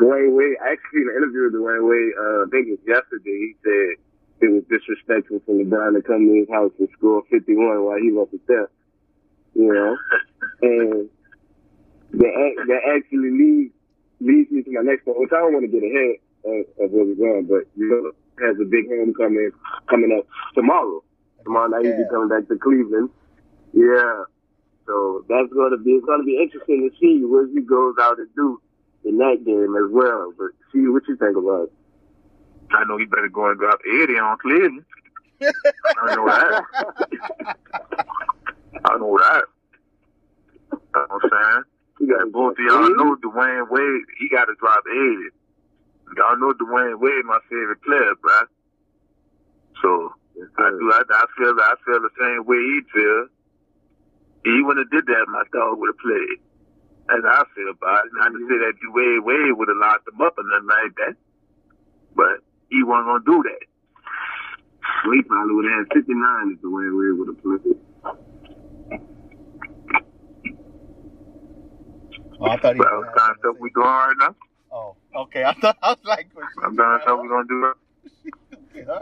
Dwyane Wade, actually in an interview with Dwyane Wade, uh, I think it was yesterday, he said it was disrespectful for LeBron to come to his house and score 51 while he wasn't there. You know? and that, that actually leads, leads me to my next point, which I don't want to get ahead of, of where we're going, but you know, has a big homecoming coming coming up tomorrow. Tomorrow night he'll be coming back to Cleveland. Yeah. So that's going to be, it's going to be interesting to see what he goes out and do in that game as well. But see what you think about. I know he better go and drop 80 on Cleveland. I know that. I know that. You know what I'm saying? You got both of y'all know Dwyane Wade, he got to drop 80. Y'all know Dwyane Wade, my favorite player, bruh. So I do. I, I feel. I feel the same way he feel. He wouldn't have did that. My dog would have played. As I feel about it. Not to say that Dwyane Wade would have locked him up or nothing like that, but he wasn't gonna do that. Well, he probably would have had 59 if the way we would have played. Oh, I thought he. was kind of stuff we doing right now. Oh, okay. I thought I was like, I'm done. Stuff we gonna do.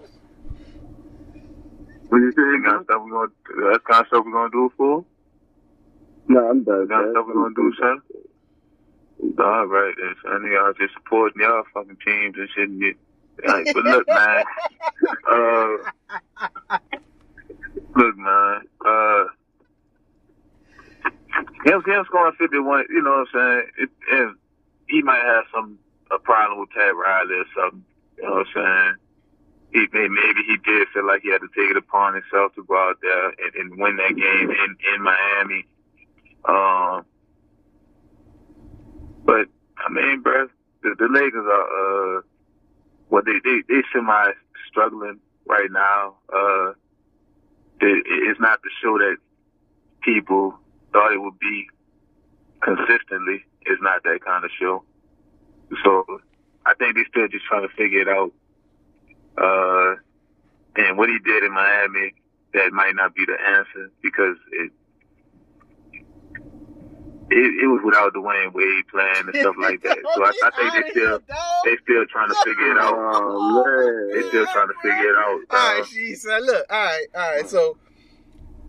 What you That kind saying? of stuff we gonna. That's kind of stuff we gonna do for. No, I'm done. That kind of stuff we gonna do, son. All right, then, son. Y'all just supporting y'all fucking teams and shit. And. Like, but look, man. Uh, look, man. Uh, him, him scoring 51, you know what I'm saying? It, it, he might have some a problem with Pat Riley or something. You know what I'm saying? He maybe he did feel like he had to take it upon himself to go out there and, and win that game in in Miami. Um, but I mean, bro, the, the Lakers are uh, well, they they they semi struggling right now. Uh, it, it's not the show that people thought it would be consistently. It's not that kind of show. So I think they're still just trying to figure it out. Uh, and what he did in Miami, that might not be the answer because it it, it was without Dwyane Wade playing and stuff like that. So I, I think they still they still trying to figure it out. Oh. They still trying to figure it out. All right, dog. she said, look, all right, all right. So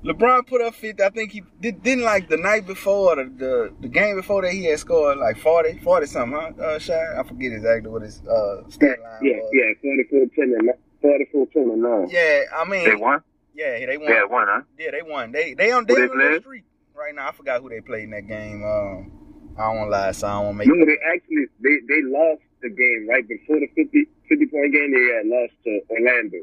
LeBron put up 50. I think he did, didn't like the night before, the, the the game before that, he had scored like 40, 40 something, huh? Uh, Shy? I forget exactly what his uh, stat line Yeah, was. yeah, 44 10 and 44 10 and 9. Yeah, I mean, They won. yeah, they won. They had one, huh? Yeah, they won. They they on they they on the played? Right now. I forgot who they played in that game. Um, I don't want to lie, so I don't want to make. No, they actually they, they lost the game right before the 50, 50 point game. They had lost to Orlando,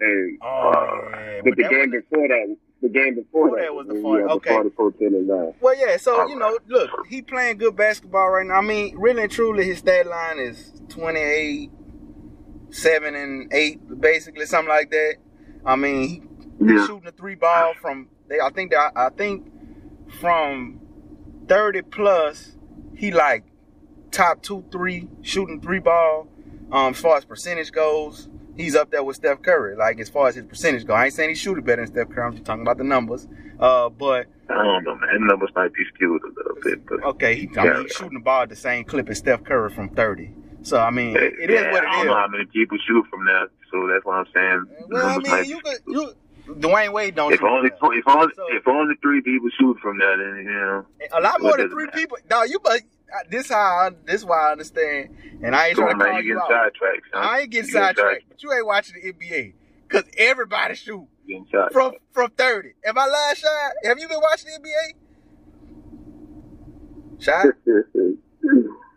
and Oh yeah, but the game before that, the game before that, that was the when 40 we had okay. 44 10 and 9. Well, yeah. So you know, look, he playing good basketball right now. I mean, really and truly, his stat line is twenty eight, seven and eight, basically something like that. I mean, he, he's Yeah. shooting a three ball from. They, I think that I think from thirty plus, he like top two, three shooting three ball. Um, as far as percentage goes, he's up there with Steph Curry. Like as far as his percentage go, I ain't saying he shooting better than Steph Curry. I'm just talking about the numbers. Uh, but I don't know, man. Numbers might be skewed a little bit, but Okay, he, I mean, he's shooting the ball at the same clip as Steph Curry from 30. So, I mean, it, it is yeah, what I don't it know how many people shoot from there, so that's what I'm saying. Well, I mean, you could, you, Dwyane Wade don't If shoot only if only So- if only three people shoot from there, then you know. a lot more than three matter? people. Dog, you but uh, this how I, this why I understand, and I ain't Come trying to call you you out. sidetracked. son. I ain't getting sidetracked, but you ain't watching the NBA because everybody shoot from from 30. Am I lying, Shy? Have you been watching the NBA? Shy?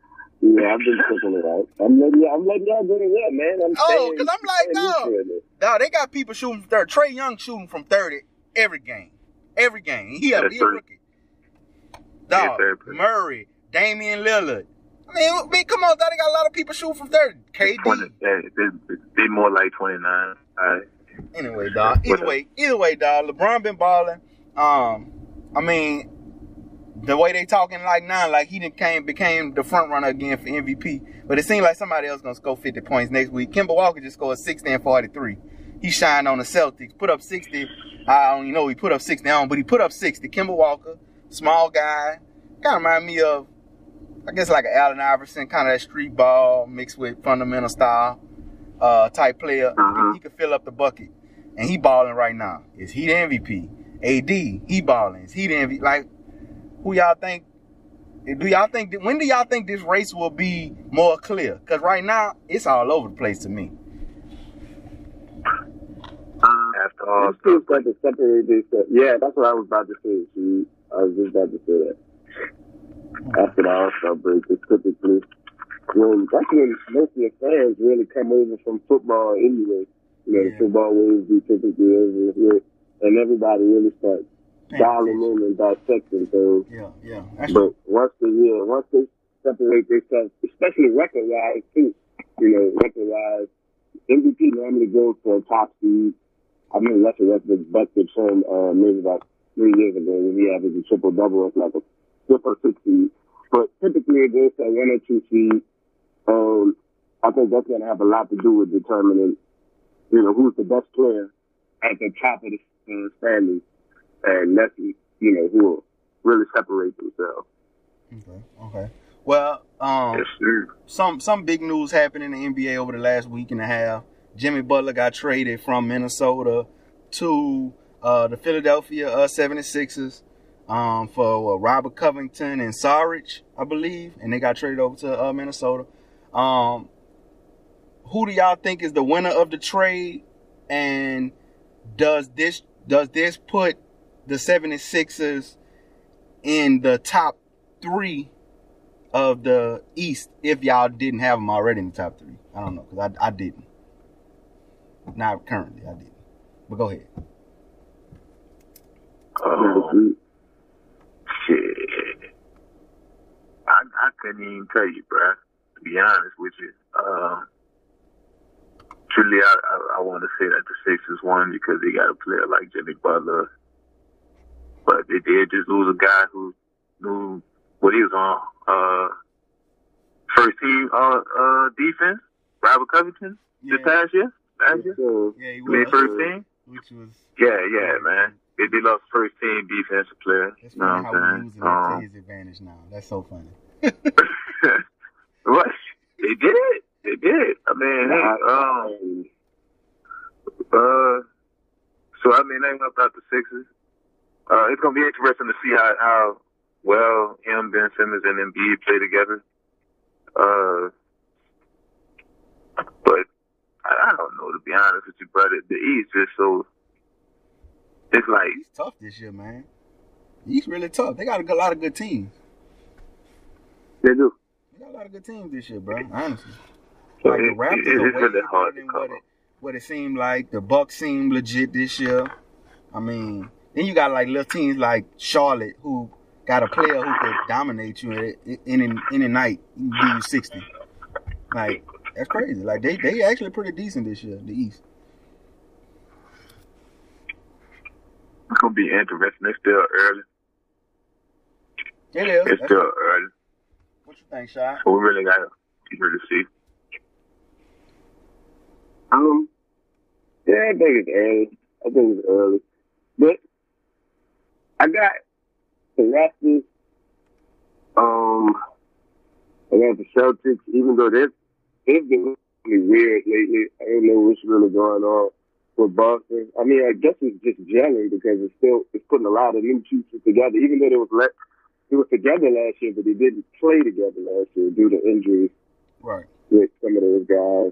yeah, I've been checking it out. I'm letting y'all, I'm letting y'all get it up, man. I'm Oh, 'cause I'm like, no. used to it. Dog, they got people shooting from 30. Trae Young shooting from 30 every game. Every game. He a, he a rookie. Dog, play. Murray, Damian Lillard. I mean, I mean, come on, dog. They got a lot of people shooting from 30. KD. 20, they, they more like 29. All right. Anyway, dog. Either way, either way, dog. LeBron been balling. Um, I mean, the way they talking like now, like he came became the front runner again for MVP. But it seemed like somebody else gonna score 50 points next week. Kemba Walker just scored 60 and 43. He shined on the Celtics, put up 60. I don't you know he put up 60 on, but he put up 60. Kemba Walker, small guy, kind of remind me of, I guess like an Allen Iverson, kind of that street ball mixed with fundamental style uh, type player. He, he can fill up the bucket, and he balling right now. Is he the MVP? AD, he balling. Is he the MVP? Like, who y'all think? Do y'all think? When do y'all think this race will be more clear? Because right now it's all over the place to me. After all, It's still got to separate this. uh, Yeah, that's what I was about to say. See, I was just about to say that. After the All Star break, it's typically when that's when most of the fans really come over from football anyway. You know, Yeah. the football waves be typically over here, and everybody really starts dialing in and dissecting things. Yeah, yeah. That's But once they yeah, once they separate themselves, especially record wise too, you know, record wise, MVP normally goes for a top seed. I mean, Russell Westbrook busted from uh, maybe about three years ago when he averaged a triple double as like a fifth or sixth seed. But typically it goes to one or two seed. Um, I think that's going to have a lot to do with determining, you know, who's the best player at the top of the uh, standings, and that's you know who will really separate themselves. Okay. Okay. Well, um, yes, sir. some some big news happened in the NBA over the last week and a half. Jimmy Butler got traded from Minnesota to uh, the Philadelphia uh, 76ers um, for uh, Robert Covington and Saric, I believe, and they got traded over to uh, Minnesota. Um, who do y'all think is the winner of the trade? And does this does this put the 76ers in the top three of the East if y'all didn't have them already in the top three. I don't know because I, I didn't. Not currently, I didn't. But go ahead. Um, shit. I, I couldn't even tell you, bruh, to be honest with you. Um, truly, I, I, I want to say that the Sixers won because they got a player like Jimmy Butler. But they did just lose a guy who knew what he was on. Uh, first team uh, uh, defense, Robert Covington, Yeah, this past year. Last year? So, yeah, he was, first team? which was Yeah, yeah, man. they, they lost first team defensive player. It's You know what how we're I'm using saying? that to Um, his advantage now. That's so funny. what? They did. They did. I mean, hey, um, Um, uh, so I mean, they helped out the Sixers. Uh, it's gonna be interesting to see how how well him, Ben Simmons, and Embiid play together. Uh, but I, I don't know to be honest with you, brother. The East is so. It's like He's tough this year, man. He's really tough. They got a lot of good teams. they do. They got a lot of good teams this year, bro. Honestly. So Like the Raptors it- are it's way really hard to than what it, what it seemed like. The Bucks seem legit this year. I mean, then you got like little teams like Charlotte who got a player who could dominate you in any any night, give you sixty. Like that's crazy. Like they they actually pretty decent this year, the East. It's gonna be interesting. It's still early. It is. It's That's- still early. what you think, Shy? So we really gotta really see. Um, yeah, I think it's early. I think it's early. But I got the Raptors. Um, I got the Celtics, even though they've, they've been really weird lately. I don't know what's really going on with Boston. I mean, I guess it's just gelling because it's still, it's putting a lot of new pieces together, even though they was let, they were together last year, but they didn't play together last year due to injuries Right. with some of those guys.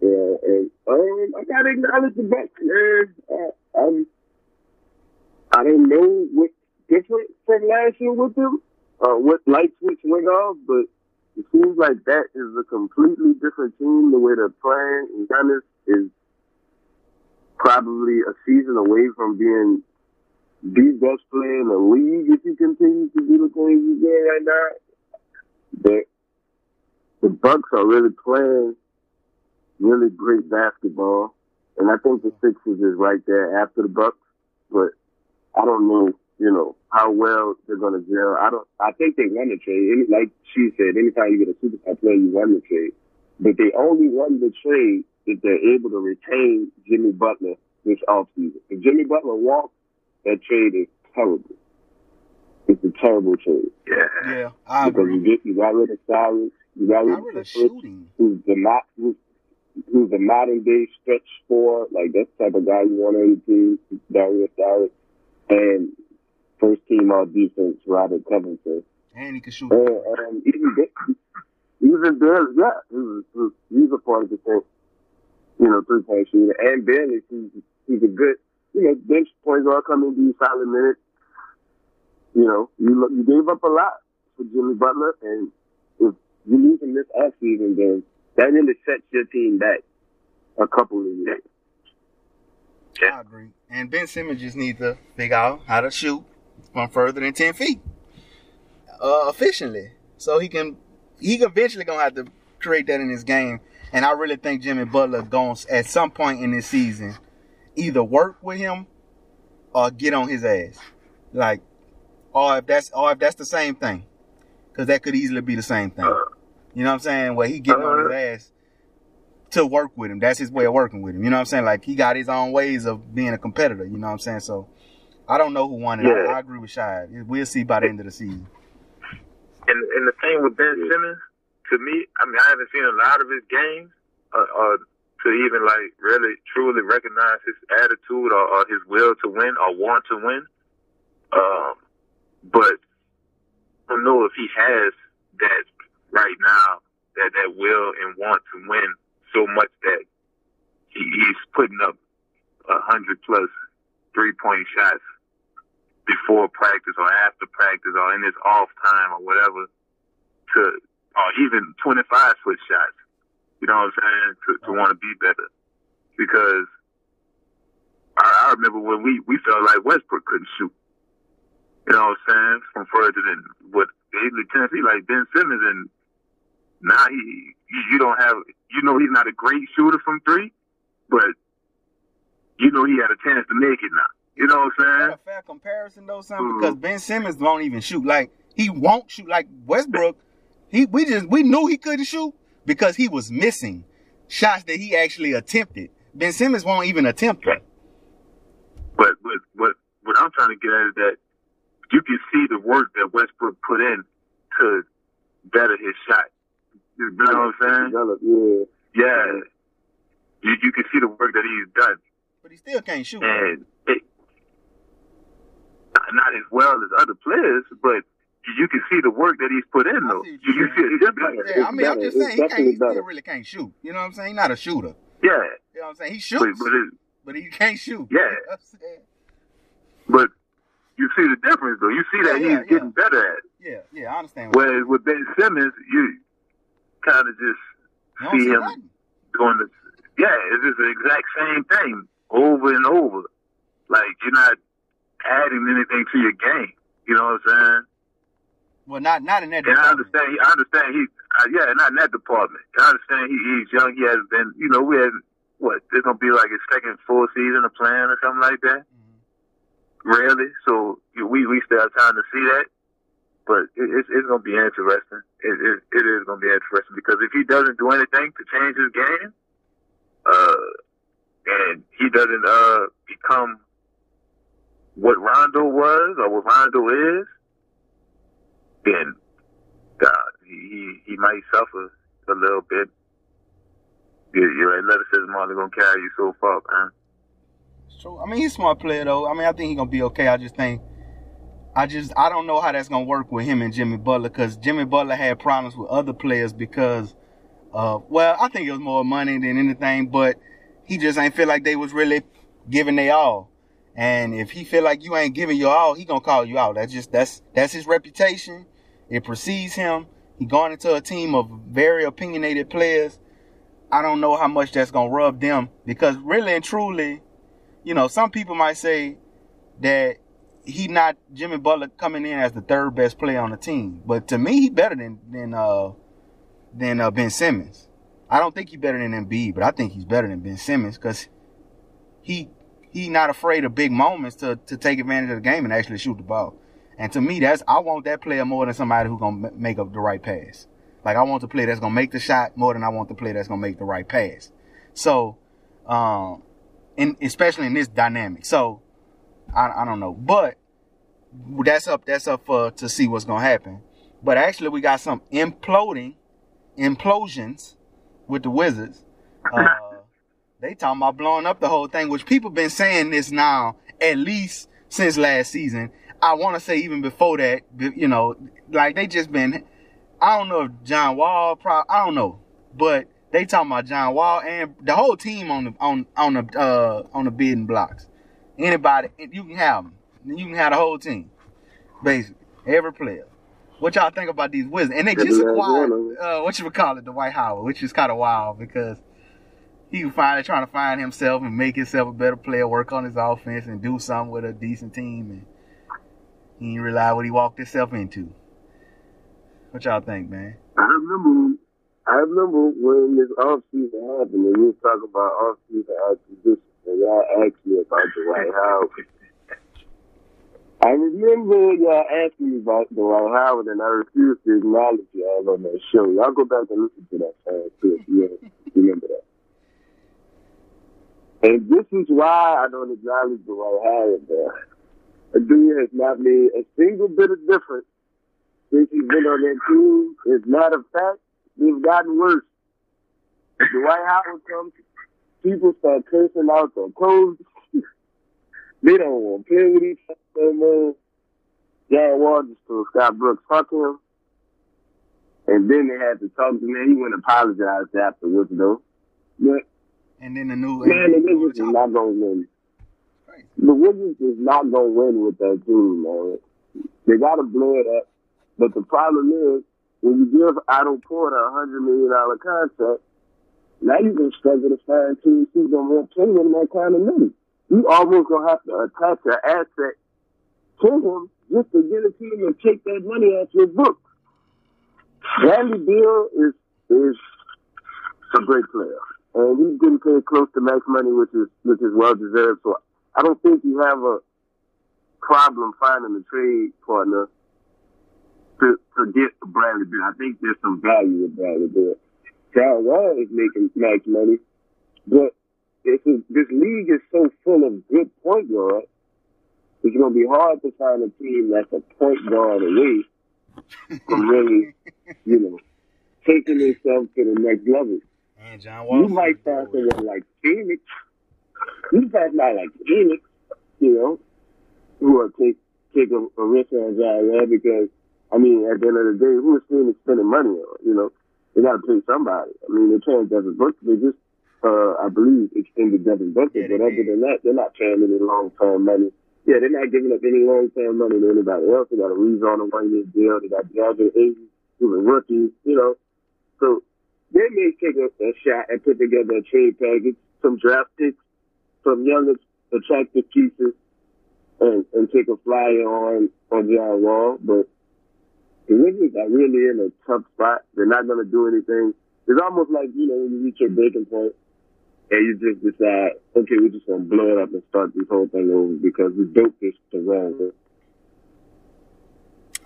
Yeah, and um, I gotta acknowledge the Bucks, man. Uh, um, I don't know what's different from last year with them, uh, what light switch went off, but it seems like that is a completely different team. The way they're playing, and Giannis is probably a season away from being the best player in the league if he continues to do the things he's doing right now. But the Bucks are really playing really great basketball, and I think the Sixers is right there after the Bucks. But I don't know, you know, how well they're gonna gel. I don't. I think they won the trade. Any, like she said, anytime you get a superstar player, you won the trade. But they only won the trade if they're able to retain Jimmy Butler this offseason. If Jimmy Butler walks, that trade is terrible. It's a terrible trade Yeah. Yeah, I because agree. you get you got rid of Cyrus, you got rid Not of really Clifford, shooting. who's the not who's, who's the modern day stretch four, like that's the type of guy you want on your team, Darius Cyrus, and first team all defense, Robert Covington. And he can shoot. And um, even even Bailey, yeah, he was, he was, he's a part of the thing, you know, three point shooter, and Bailey, he's he's a good, you know, bench point guard coming to you solid minutes. You know, you look, you gave up a lot for Jimmy Butler, and if you lose him this offseason, then that really sets your team back a couple of years. I agree. And Ben Simmons just needs to figure out how to shoot from further than ten feet, uh, efficiently. So he can, he eventually gonna have to create that in his game. And I really think Jimmy Butler going to, at some point in this season, either work with him or get on his ass. Like, or if that's or if that's the same thing, because that could easily be the same thing. You know what I'm saying? Where he getting on his ass to work with him. That's his way of working with him. You know what I'm saying? Like he got his own ways of being a competitor. You know what I'm saying? So I don't know who won it. Yeah. I, I agree with Shad. We'll see by the end of the season. And and the thing with Ben Simmons, to me, I mean, I haven't seen a lot of his games, uh, uh, to even like really truly recognize his attitude or, or his will to win or want to win. Um, but I don't know if he has that right now, that that will and want to win so much that he, he's putting up a hundred plus three point shots before practice or after practice or in his off time or whatever to or even 25 foot shots. You know what I'm saying? To, to want to be better. Because I, I remember when we, we felt like Westbrook couldn't shoot. You know what I'm saying? From further than what basically Tennessee, like Ben Simmons and now he, you- don't have, you know, he's not a great shooter from three, but you know he had a chance to make it now. You know what I'm saying? that a fair comparison though, son? Mhm. Because Ben Simmons won't even shoot. Like he won't shoot. Like Westbrook, he we just we knew he couldn't shoot because he was missing shots that he actually attempted. Ben Simmons won't even attempt them. But what what I'm trying to get at is that you can see the work that Westbrook put in to better his shot. You know what I'm saying? Develop, yeah. Yeah. You you can see the work that he's done. But he still can't shoot. And it not as well as other players, but you can see the work that he's put in though. see You you're can see it. It's better. Yeah, I mean, I'm better. just It's saying he, can't, he still really can't shoot. You know what I'm saying? He's not a shooter. Yeah. You know what I'm saying? He But shoots, but it, but he can't shoot. Yeah. You know what I'm saying? but you see the difference though. You see that Yeah, he's yeah, getting better at it. Yeah, yeah, I understand. Whereas with Ben Simmons, you kind of just see him doing the yeah, it's just the exact same thing over and over. Like you're not adding anything to your game. You know what I'm saying? Well, not not in that. And I department. understand. I understand. He, uh, yeah, not in that department. I understand. He, he's young. He hasn't been. You know, we had what? It's gonna be like his second full season of playing or something like that. Mhm. Really? So you know, we we still have time to see that. But it, it's it's gonna be interesting. It, it it is gonna be interesting because if he doesn't do anything to change his game, uh, and he doesn't uh become what Rondo was or what Rondo is, then God, he he, might suffer a little bit. Yeah, your athleticism only gonna carry you so far, man. It's true. I mean, he's a smart player though. I mean, I think he's gonna be okay. I just think, I just I don't know how that's gonna work with him and Jimmy Butler because Jimmy Butler had problems with other players because, uh, well, I think it was more money than anything, but he just ain't feel like they was really giving they all. And if he feel like you ain't giving your all, he gonna call you out. That's just that's that's his reputation. It precedes him. He gone into a team of very opinionated players. I don't know how much that's gonna rub them because really and truly, you know, some people might say that he not Jimmy Butler coming in as the third best player on the team, but to me, he better than than uh than uh, Ben Simmons. I don't think he's better than Embiid, but I think he's better than Ben Simmons because he he not afraid of big moments to to take advantage of the game and actually shoot the ball. And to me, that's I want that player more than somebody who gonna make up the right pass. Like I want the player that's gonna make the shot more than I want the player that's gonna make the right pass. So, um, in especially in this dynamic. So, I I don't know, but that's up that's up for to see what's gonna happen. But actually, we got some imploding implosions with the Wizards. Uh, they talking about blowing up the whole thing, which people been saying this now at least since last season. I want to say even before that, you know, like they just been. I don't know if John Wall, pro, I don't know, but they talking about John Wall and the whole team on the on on the uh on the bidding blocks. Anybody, you can have them. You can have the whole team, basically every player. What y'all think about these Wizards? And they just acquired one of 'em. uh, what you would call it, the Dwight Howard, which is kind of wild because he was finally trying to find himself and make himself a better player, work on his offense, and do something with a decent team. And he didn't realize what he walked himself into. What y'all think, man? I remember, I remember when this off season happened, and we was talking about off season acquisitions, and y'all asked me about the Dwight Howard. I remember y'all asking me about Dwight Howard, and I refused to acknowledge y'all on that show. Y'all go back and listen to that fast too, if you remember that. And this is why I don't acknowledge Dwight Howard. The dude has not made a single bit of difference since he's been on that team. As a fact, they've gotten worse. Dwight Howard comes, people start cursing out their coach. they don't want to play with each other more. John Wall just told Scott Brooks, fuck him. And then they had to talk to him. He went and apologized afterwards, though. But, And then the new man, the Wizards is not going to win. The Wizards is not going to win with that team, man. They got to blow it up. But the problem is, when you give Otto Porter a hundred million dollar contract, now you can struggle to find teams who's gonna want to him that kind of money. You almost gonna have to attach an asset him just to get a team and take that money off your books. Bradley Beal is is a great player, and he's getting paid close to max money, which is which is well deserved. So I don't think you have a problem finding a trade partner to to get Bradley Beal. I think there's some value with Bradley Beal. John Wall is making max money, but a, this league is so full of good point guards it's going to be hard to find a team that's a point guard away from really, you know, taking themselves to the next level. And John You might find someone like Phoenix. You might not like Phoenix, you know, who will take take a, a risk on John Wall because, I mean, at the end of the day, who is Phoenix spending money on? You know, they got to pay somebody. I mean, they're paying Devin Booker. They just, uh, I believe, extended Devin Booker. Yeah, but other than that, they're not paying any long term money. Yeah, they're not giving up any long term money to anybody else. They got Ariza on a one year deal. They got DeAndre Ayton, who's a rookie. You know, so they may take a, a shot and put together a trade package, some draft picks, some young attractive pieces, and, and take a flyer on on John Wall. But the Wizards are really in a tough spot. They're not going to do anything. It's almost like you know when you reach your breaking point and you just decide, okay, we're just to blow it up and start this whole thing over because we built this the wrong way.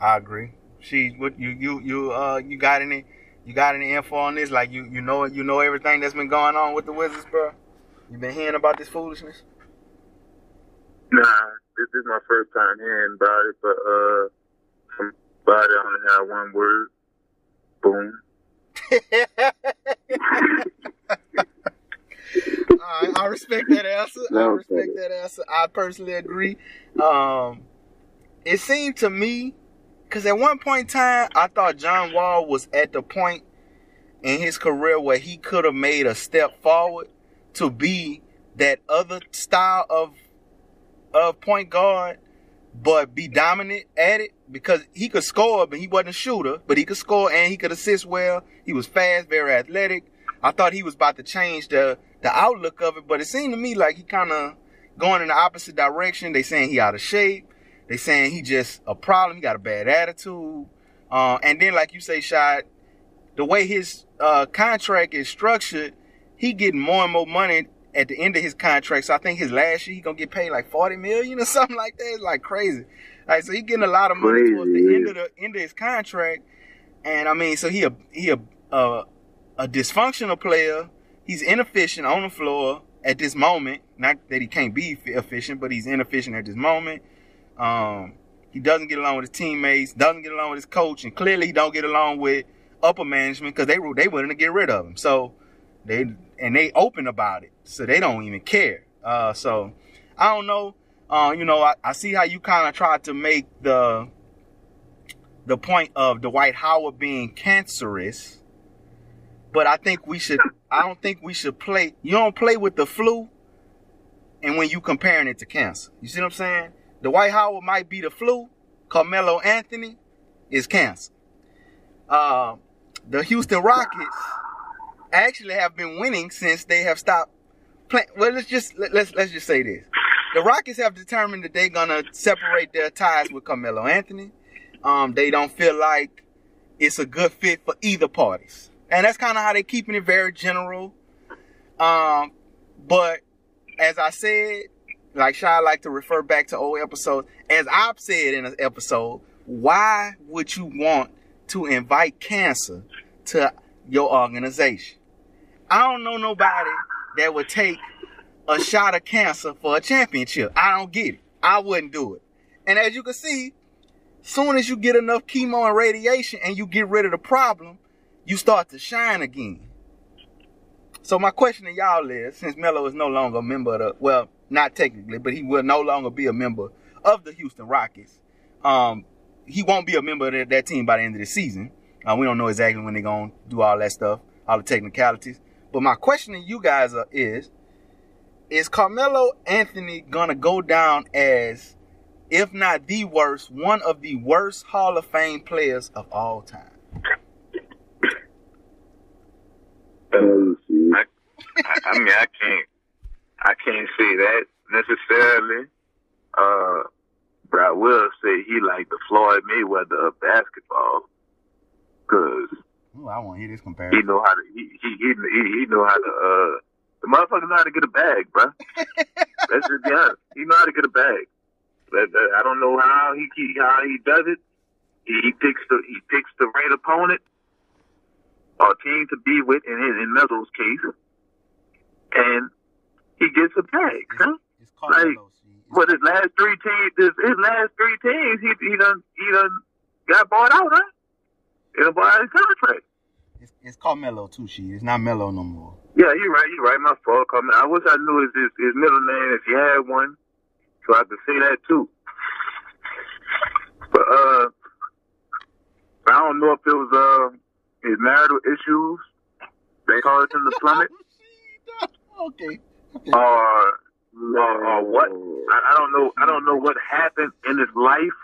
I agree. She, what you, you, you, uh, you got any, you got any info on this? Like you, you know, you know everything that's been going on with the Wizards, bro. You been hearing about this foolishness? Nah, this is my first time hearing about it, but uh, somebody only had one word. Boom. I, I respect that answer. I respect that answer. I personally agree. Um, it seemed to me, because at one point in time, I thought John Wall was at the point in his career where he could have made a step forward to be that other style of of point guard, but be dominant at it because he could score, but he wasn't a shooter, but he could score and he could assist well. He was fast, very athletic. I thought he was about to change the the outlook of it, but it seemed to me like he kind of going in the opposite direction. They saying he out of shape. They saying he just a problem. He got a bad attitude. Uh, and then, like you say, shot the way his uh, contract is structured, he getting more and more money at the end of his contract. So I think his last year he gonna get paid like forty million or something like that. It's like crazy. Like so he getting a lot of money towards the Crazy, end of the end of his contract. And I mean, so he a he a a, a dysfunctional player. He's inefficient on the floor at this moment. Not that he can't be efficient, but he's inefficient at this moment. Um, he doesn't get along with his teammates, doesn't get along with his coach, and clearly don't get along with upper management because they they willing to get rid of him. So they and they open about it, so they don't even care. Uh, so I don't know. Uh, you know, I, I see how you kind of tried to make the the point of Dwight Howard being cancerous, but I think we should. I don't think we should play. You don't play with the flu, and when you comparing it to cancer, you see what I'm saying? The Dwight Howard might be the flu. Carmelo Anthony is cancer. Uh, the Houston Rockets actually have been winning since they have stopped playing. Well, let's just let, let's let's just say this: the Rockets have determined that they're gonna separate their ties with Carmelo Anthony. Um, they don't feel like it's a good fit for either parties, and that's kind of how they're keeping it very general. Um, but as I said, like Shy like to refer back to old episodes. As I've said in an episode, why would you want to invite cancer to your organization? I don't know nobody that would take a shot of cancer for a championship. I don't get it. I wouldn't do it. And as you can see, soon as you get enough chemo and radiation and you get rid of the problem, you start to shine again. So my question to y'all is, since Melo is no longer a member of the, well, not technically, but he will no longer be a member of the Houston Rockets. Um, he won't be a member of that, that team by the end of the season. Uh, we don't know exactly when they're going to do all that stuff, all the technicalities. But my question to you guys are, is, is Carmelo Anthony going to go down as, if not the worst, one of the worst Hall of Fame players of all time? Um, see. I, I, I mean, I can't, I can't say that necessarily. Uh, but I will say he like the Floyd Mayweather of basketball, cause Ooh, I want to hear this comparison. he know how to, he he he, he, he know how to, uh, the motherfucker know how to get a bag, bruh. Let's just be honest. He know how to get a bag. But, uh, I don't know how he, he how he does it. He, he picks the he picks the right opponent or team to be with in his in Meadows' case, and he gets a bag, huh? It's Carmelo. see. but his last three teams, his, his last three teams, he he done he done got bought out, huh? He done bought out his contract. It's, it's called Melo too, she. It's not Melo no more. Yeah, you're right. You're right. My fault. Come- I wish I knew his, his his middle name if he had one, so I could say that too. But uh, I don't know if it was uh his marital issues that caused him to plummet, oh, okay. okay. or or, or what. I, I don't know. I don't know what happened in his life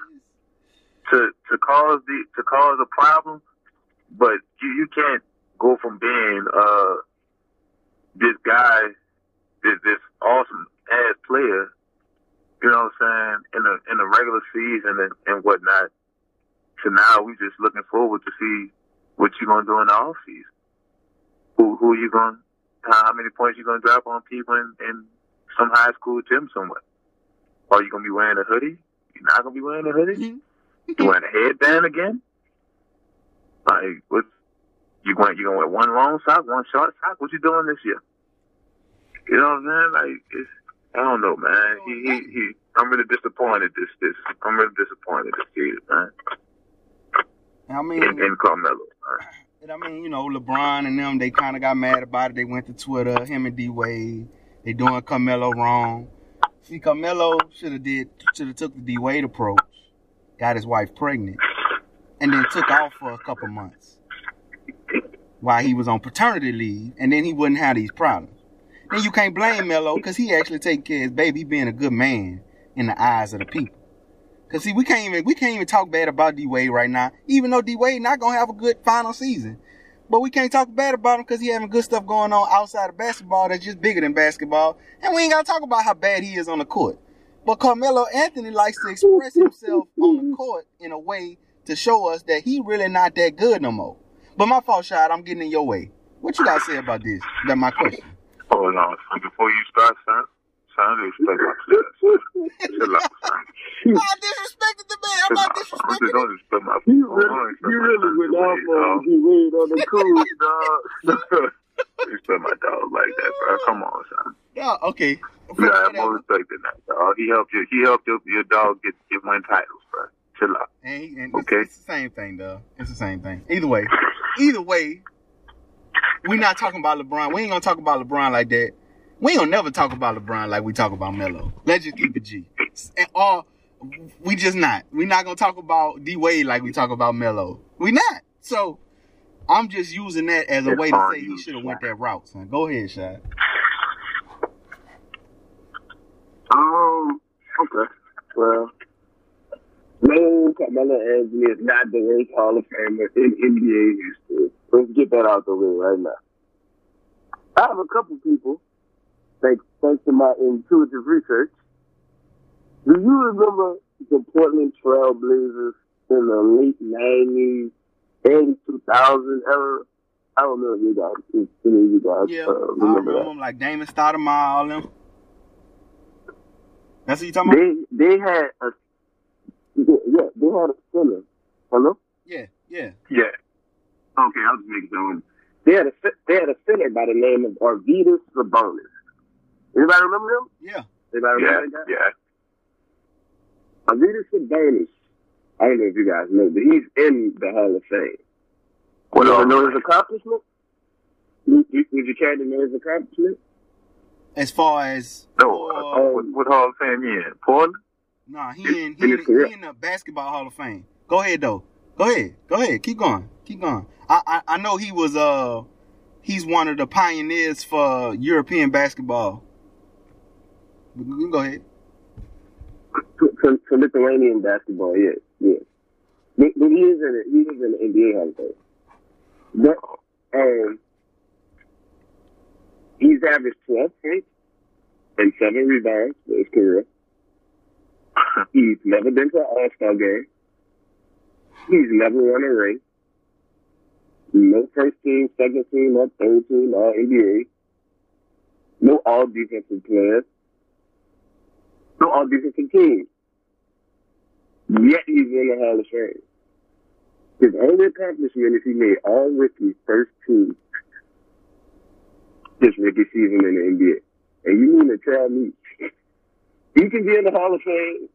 to to cause the to cause a problem. But you you can't go from being uh this guy, this this awesome ass player, you know what I'm saying, in the in the regular season and, and whatnot. So now we just looking forward to see what you gonna do in the off season. Who who you gonna how, how many points you gonna drop on people in, in some high school gym somewhere? Are you gonna be wearing a hoodie? You're not gonna be wearing a hoodie? Mm-hmm. You wearing a headband again? Like what? You going? You gonna wear one long sock, one short sock? What you doing this year? You know what I'm saying? Like it's, I don't know, man. He, he, he. I'm really disappointed. This, this. I'm really disappointed this season, man. I mean, In, in Carmelo. And I mean, you know, LeBron and them, they kind of got mad about it. They went to Twitter, him and D Wade, they doing Carmelo wrong. See, Carmelo should have did, should have took the D Wade approach, got his wife pregnant, and then took off for a couple months while he was on paternity leave, and then he wouldn't have these problems. Then you can't blame Melo because he actually take care of his baby, being a good man in the eyes of the people. Cause see, we can't even we can't even talk bad about D Wade right now, even though D Wade not gonna have a good final season. But we can't talk bad about him because he having good stuff going on outside of basketball that's just bigger than basketball, and we ain't gotta talk about how bad he is on the court. But Carmelo Anthony likes to express himself on the court in a way to show us that he really not that good no more. But my fault, shot. I'm getting in your way. What you gotta say about this? That's my question. Oh, Hold on. So before you start, son, son, respect my shit. son. Chill out, son. I disrespected the man. I'm not Just disrespecting don't respect my. You really, you my really son. went off on dog. D Wade on the cool, dog. Respect my dog like that, bro. Come on, son. Yeah, okay. You gotta have more respect than that, dog. He helped you. He helped your, your dog get get win titles, bro. Chill out. And, he- and Okay. it's, it's the same thing, though. It's the same thing. Either way, either way, we're not talking about LeBron. We ain't gonna talk about LeBron like that. We ain't gonna never talk about LeBron like we talk about Melo. Let's just keep it G. And, all we just not. We not gonna talk about D Wade like we talk about Melo. We not. So I'm just using that as a It's way to say he should have went that route, son. Go ahead, Shad. Um, okay. Well, no, Carmelo Anthony is not the worst Hall of Famer in NBA history. Let's get that out the way right now. I have a couple people, thanks, thanks to my intuitive research. Do you remember the Portland Trail Blazers in the late 90s, early 2000s era? I don't know if you guys, if any of you guys Yeah, uh, I remember remember that. him like Damon Stoudamire, all them. That's what you talking about? They they had a yeah they had a center. Hello. Yeah, yeah. Yeah. Okay, I'll just make sure. They had a they had a center by the name of Arvydas Sabonis. Anybody remember him? Yeah. Anybody Yeah. remember that? Yeah. Arvydas Sabonis. I don't know if you guys know, but he's in the Hall of Fame. What you else? know his accomplishment? Would you, would you care to know his accomplishment? As far as No. Uh, what, what Hall of Fame he in? Portland. Nah, he in In he, in, career. he in the basketball Hall of Fame. Go ahead though. Go ahead. Go ahead. Keep going. Keep going. I I, I know he was uh he's one of the pioneers for European basketball. But you can Go ahead. For, for, for Lithuanian basketball, yes, yes. But, but he is in it. He is in the NBA Hall of Fame. But, um, he's averaged 12 points and seven rebounds for his career. He's never been to an All-Star game. He's never won a ring. No first team, second team, or third team, or NBA. No all defensive players. No all defensive teams. Yet he's in the Hall of Fame. His only accomplishment is he made all rookie first team this rookie season in the NBA. And you mean to tell me he can be in the Hall of Fame,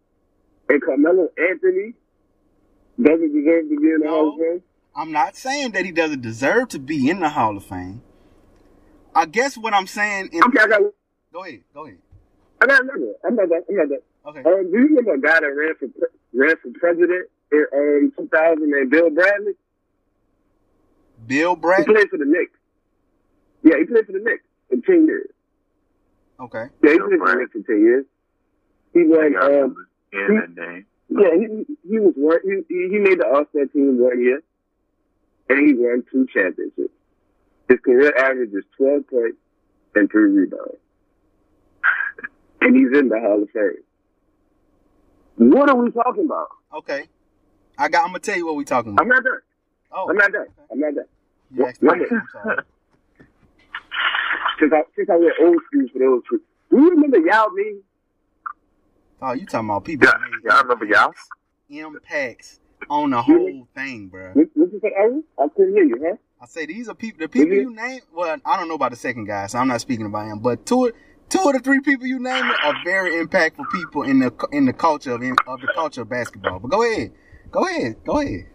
and Carmelo Anthony doesn't deserve to be in the No. Hall of Fame. I'm not saying that he doesn't deserve to be in the Hall of Fame. I guess what I'm saying. In, Okay, I got, Go ahead. Go ahead. I got another. I'm not that. I'm not that. Okay. Um, do you remember a guy that ran for pre- ran for president in um, 2000 and Bill Bradley? Bill Bradley. He played for the Knicks. Yeah, he played for the Knicks for 10 years. Okay. Yeah, he Bill played for the Knicks for 10 years. He I won. Um, remember hearing that name. yeah, he he was one. He he he made the All Star team one year, and he won two championships. His career average is 12 points and three rebounds, and he's in the Hall of Fame. What are we talking about? Okay. I got. I'm gonna tell you what we talking about. I'm not done. Oh, I'm not done. I'm not done. you asked. What- I'm sorry. Since I since I went old school for those two. Do you remember Yao Ming? Oh, you talking about people? Yeah, that made yeah, I remember y'all. Impacts on the whole thing, bro. What, what you say, Aaron? I couldn't hear you, huh? I say these are people. The people Mhm. you name. Well, I don't know about the second guy, so I'm not speaking about him. But two, two of the three people you named are very impactful people in the in the culture of of the culture of basketball. But go ahead, go ahead, go ahead.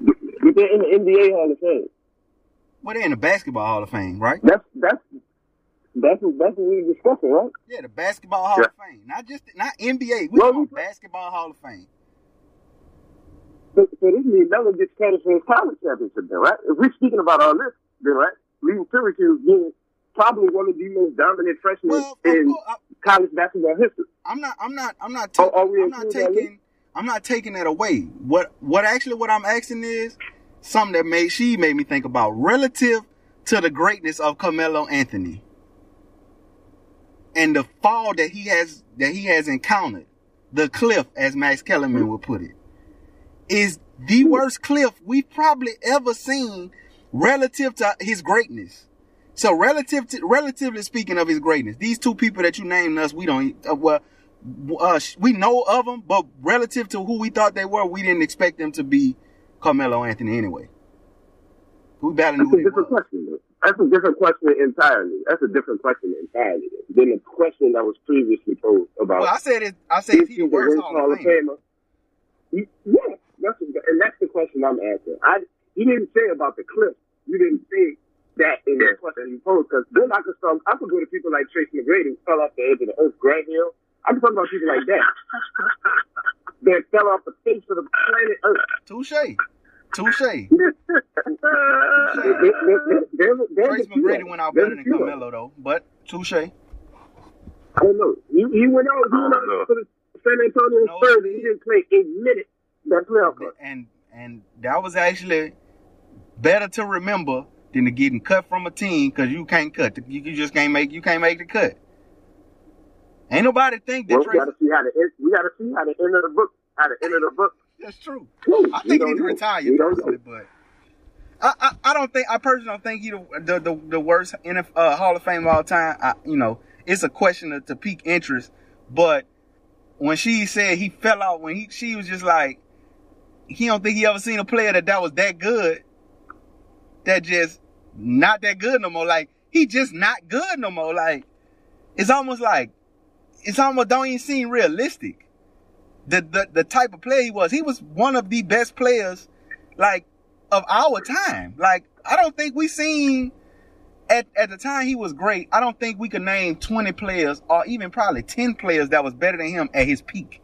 But they're in the NBA Hall of Fame. Well, they're in the basketball Hall of Fame, right? That's that's that's what, that's what we're discussing, right? Yeah, the basketball Hall Yeah. of Fame, not just not NBA. We Well, talking we- basketball Hall of Fame. So, so this means Melo gets credit for his college championship, then, right? If we're speaking about all this, then, right? Leaving Syracuse being probably one of the most dominant freshmen Well, in I, college basketball history. I'm not. I'm not. I'm not. Oh, Taking, are we I'm not that taking. I'm not taking that away. What? What actually? What I'm asking is something that made she made me think about relative to the greatness of Carmelo Anthony and the fall that he has that he has encountered, the cliff, as Max Kellerman would put it, is the worst cliff we've probably ever seen relative to his greatness. So relative to, relatively speaking of his greatness, these two people that you named us, we don't, uh, well, uh, we know of them, but relative to who we thought they were, we didn't expect them to be Carmelo Anthony anyway. We barely knew That's a who different were. question. That's a different question entirely. That's a different question entirely than the question that was previously posed about. Well, I said it. I said is he he the worst Hall of Famer. Yeah, that's and that's the question I'm asking. I you didn't say about the clip. You didn't say that in the question you posed because then I could start. I could go to people like Tracy McGrady who fell off the edge of the earth, Grant Hill. I'm talking about people like that that fell off the face of the planet Earth. Touche. Touche. Trace McGrady them. went out better than few. Carmelo though, but touche. I don't know. He, he went out. He went I don't know. out for the San Antonio No, Spurs, and he didn't play a minute. That playoff game. And and that was actually better to remember than to getting cut from a team because you can't cut. You, you just can't make you can't make the cut. Ain't nobody think that Well, we got to see how the end- we got to see how the end of the book, how the end of the book. That's true. Whew, I think he need to retire personally, but I, I I don't think I personally don't think he the the, the, the worst uh, Hall of Fame of all time. I, you know, it's a question of, to pique interest, but when she said he fell out, when he she was just like, he don't think he ever seen a player that that was that good, that just not that good no more. Like he just not good no more. Like it's almost like it's almost don't even seem realistic the, the the type of player he was. He was one of the best players, like of our time. Like I don't think we seen at at the time he was great. I don't think we could name twenty players or even probably ten players that was better than him at his peak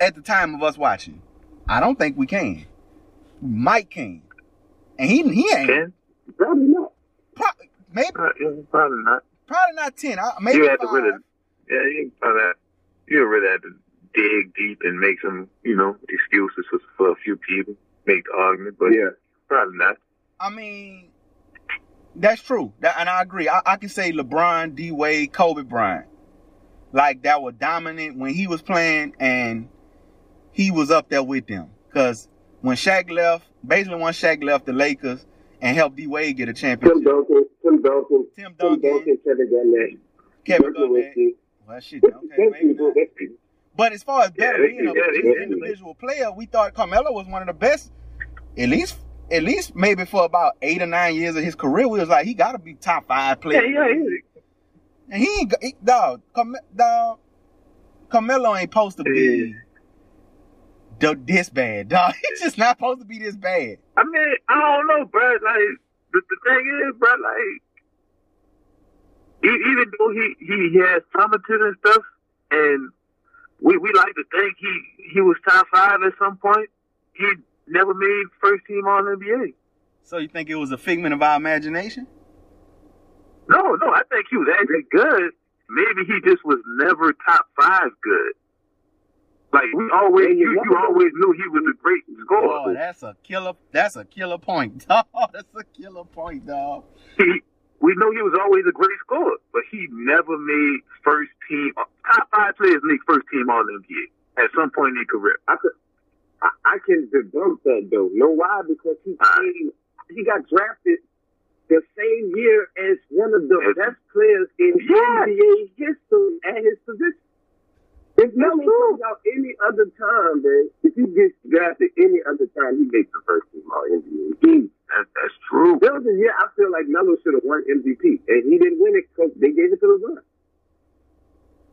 at the time of us watching. I don't think we can. Mike can, and he he ain't Ten? Probably not. pro- maybe Uh, probably not. probably not ten. I, maybe you had to really, yeah, you probably had, you really had to dig deep and make some, you know, excuses for, for a few people, make the argument, but Yeah. probably not. I mean, that's true. That, and I agree. I, I can say LeBron, D Wade, Kobe Bryant, like that were dominant when he was playing, and he was up there with them. Because when Shaq left, basically when Shaq left the Lakers and helped D Wade get a championship. Tim Duncan, Tim Duncan, Tim Tim Duncan, Duncan, Kevin Garnett, Kevin Garnett. Well, shit. Okay, maybe not. But as far as better being yeah, just can. individual player, we thought Carmelo was one of the best. At least, at least maybe for about eight or nine years of his career, we was like, he got to be top five Yeah, player. yeah, he, And he ain't, he, dog, Carme- dog, Carmelo ain't supposed to be this bad, dog. It's just not supposed to be this bad. I mean, I don't know, bro. Like the, the thing is, bro, like even though he he has talented and stuff, and we we like to think he he was top five at some point. He never made first team All NBA. So you think it was a figment of our imagination? No, no, I think he was actually good. Maybe he just was never top five good. Like we always, Yeah, you you, you always knew he was a great scorer. Oh, scorer. that's a killer. That's a killer point, dog. That's a killer point, dog. He, we know he was always a great scorer, but he never made first team top five players make first team All NBA at some point in his career. I could, I, I can debunk that though. Know why? Because he came, he got drafted the same year as one of the best players in Yeah. NBA history at his position. If Melo comes out any other time, man, if he gets drafted any other time, he makes the first team all NBA. He, mm, That, that's true. there was a year I feel like Melo should have won MVP, and he didn't win it because they gave it to LeBron.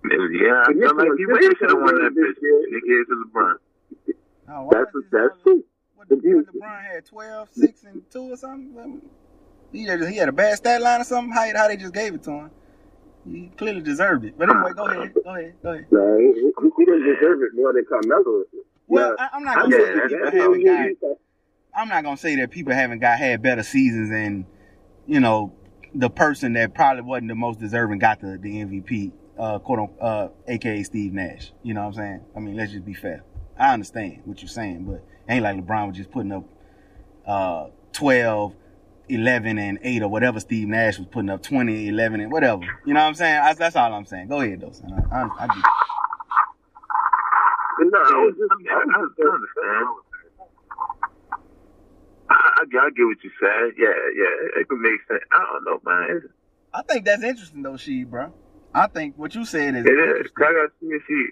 Yeah, I feel like he really should have won that this bitch. year- They gave it to LeBron. Oh, That's is this that's true. What, The what beauty. LeBron had 12, 6, and 2 or something? He had, he had a bad stat line or something? How, how they just gave it to him? He clearly deserved it. But anyway, go ahead. Go ahead. Go ahead. No, he, he, didn't deserve it more than Carmelo. Well, Now, I, I'm not going to know say that people haven't got I'm not gonna say that people haven't got had better seasons and you know the person that probably wasn't the most deserving got the, the MVP, uh, quote unquote, uh, aka Steve Nash. You know what I'm saying? I mean, let's just be fair. I understand what you're saying, but it ain't like LeBron was just putting up uh 12, 11, and 8 or whatever Steve Nash was putting up 20, 11, and whatever. You know what I'm saying? That's, that's all I'm saying. Go ahead though, son. I, I, I get no, I was just, I, I, I understand. I, I, I get what you said. Yeah, yeah, it could make sense. I don't know, man. I think that's interesting though, she, bro. I think what you said is it is. I gotta see if he.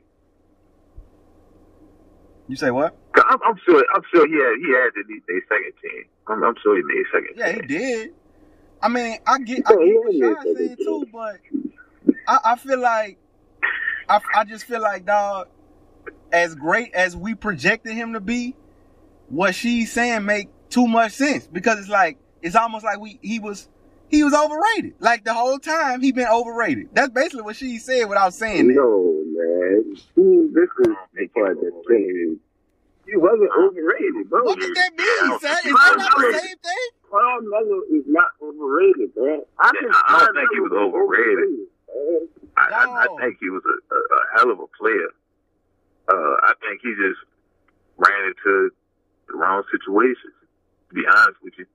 You say what? I'm, I'm sure. I'm sure he had. He had to lead their second team. I'm, I'm sure he made second. Yeah, he did. I mean, I get, I get what Sean saying too, but I, I feel like, I, I just feel like, dog, as great as we projected him to be, what she's saying make too much sense because it's like it's almost like we he was he was overrated. Like the whole time he been overrated. That's basically what she said without saying that. no, man. This is the part me. He wasn't overrated, bro. What does that mean, don't son? Is that not the same thing? Carmelo is not overrated, man. I, Yeah, can I don't think he was Melo overrated. man. I, I, I think he was a, a, a hell of a player. Uh, I think he just ran into the wrong situations. To be honest with you,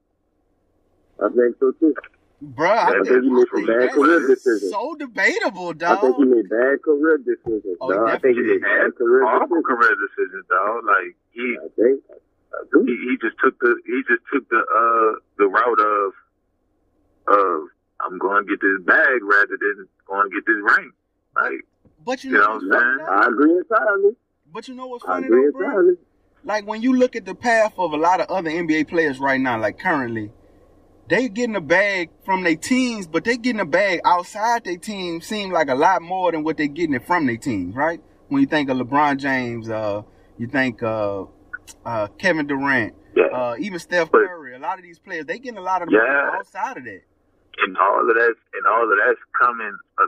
I think so too. Bruh, I I think, think he made some bad career decisions. so debatable, dog. I think dog. he made bad career decisions. Oh, he dog. I think he he made had bad career awful decisions. career decisions, dog. Like he, I think. I do. he he just took the he just took the uh the route of of I'm going to get this bag rather than going to get this ring. Like But you You know know what I'm saying? though? I agree entirely. But you know what's I funny agree though, bro? entirely. Like when you look at the path of a lot of other NBA players right now, like currently, they getting a bag from their teams, but they getting a bag outside their team seem like a lot more than what they getting it from their teams, right? When you think of LeBron James, uh, you think uh, uh, Kevin Durant, yeah, uh, even Steph Curry, a lot of these players, they getting a lot of money Yeah. outside of that. and all of that and all of that's coming uh,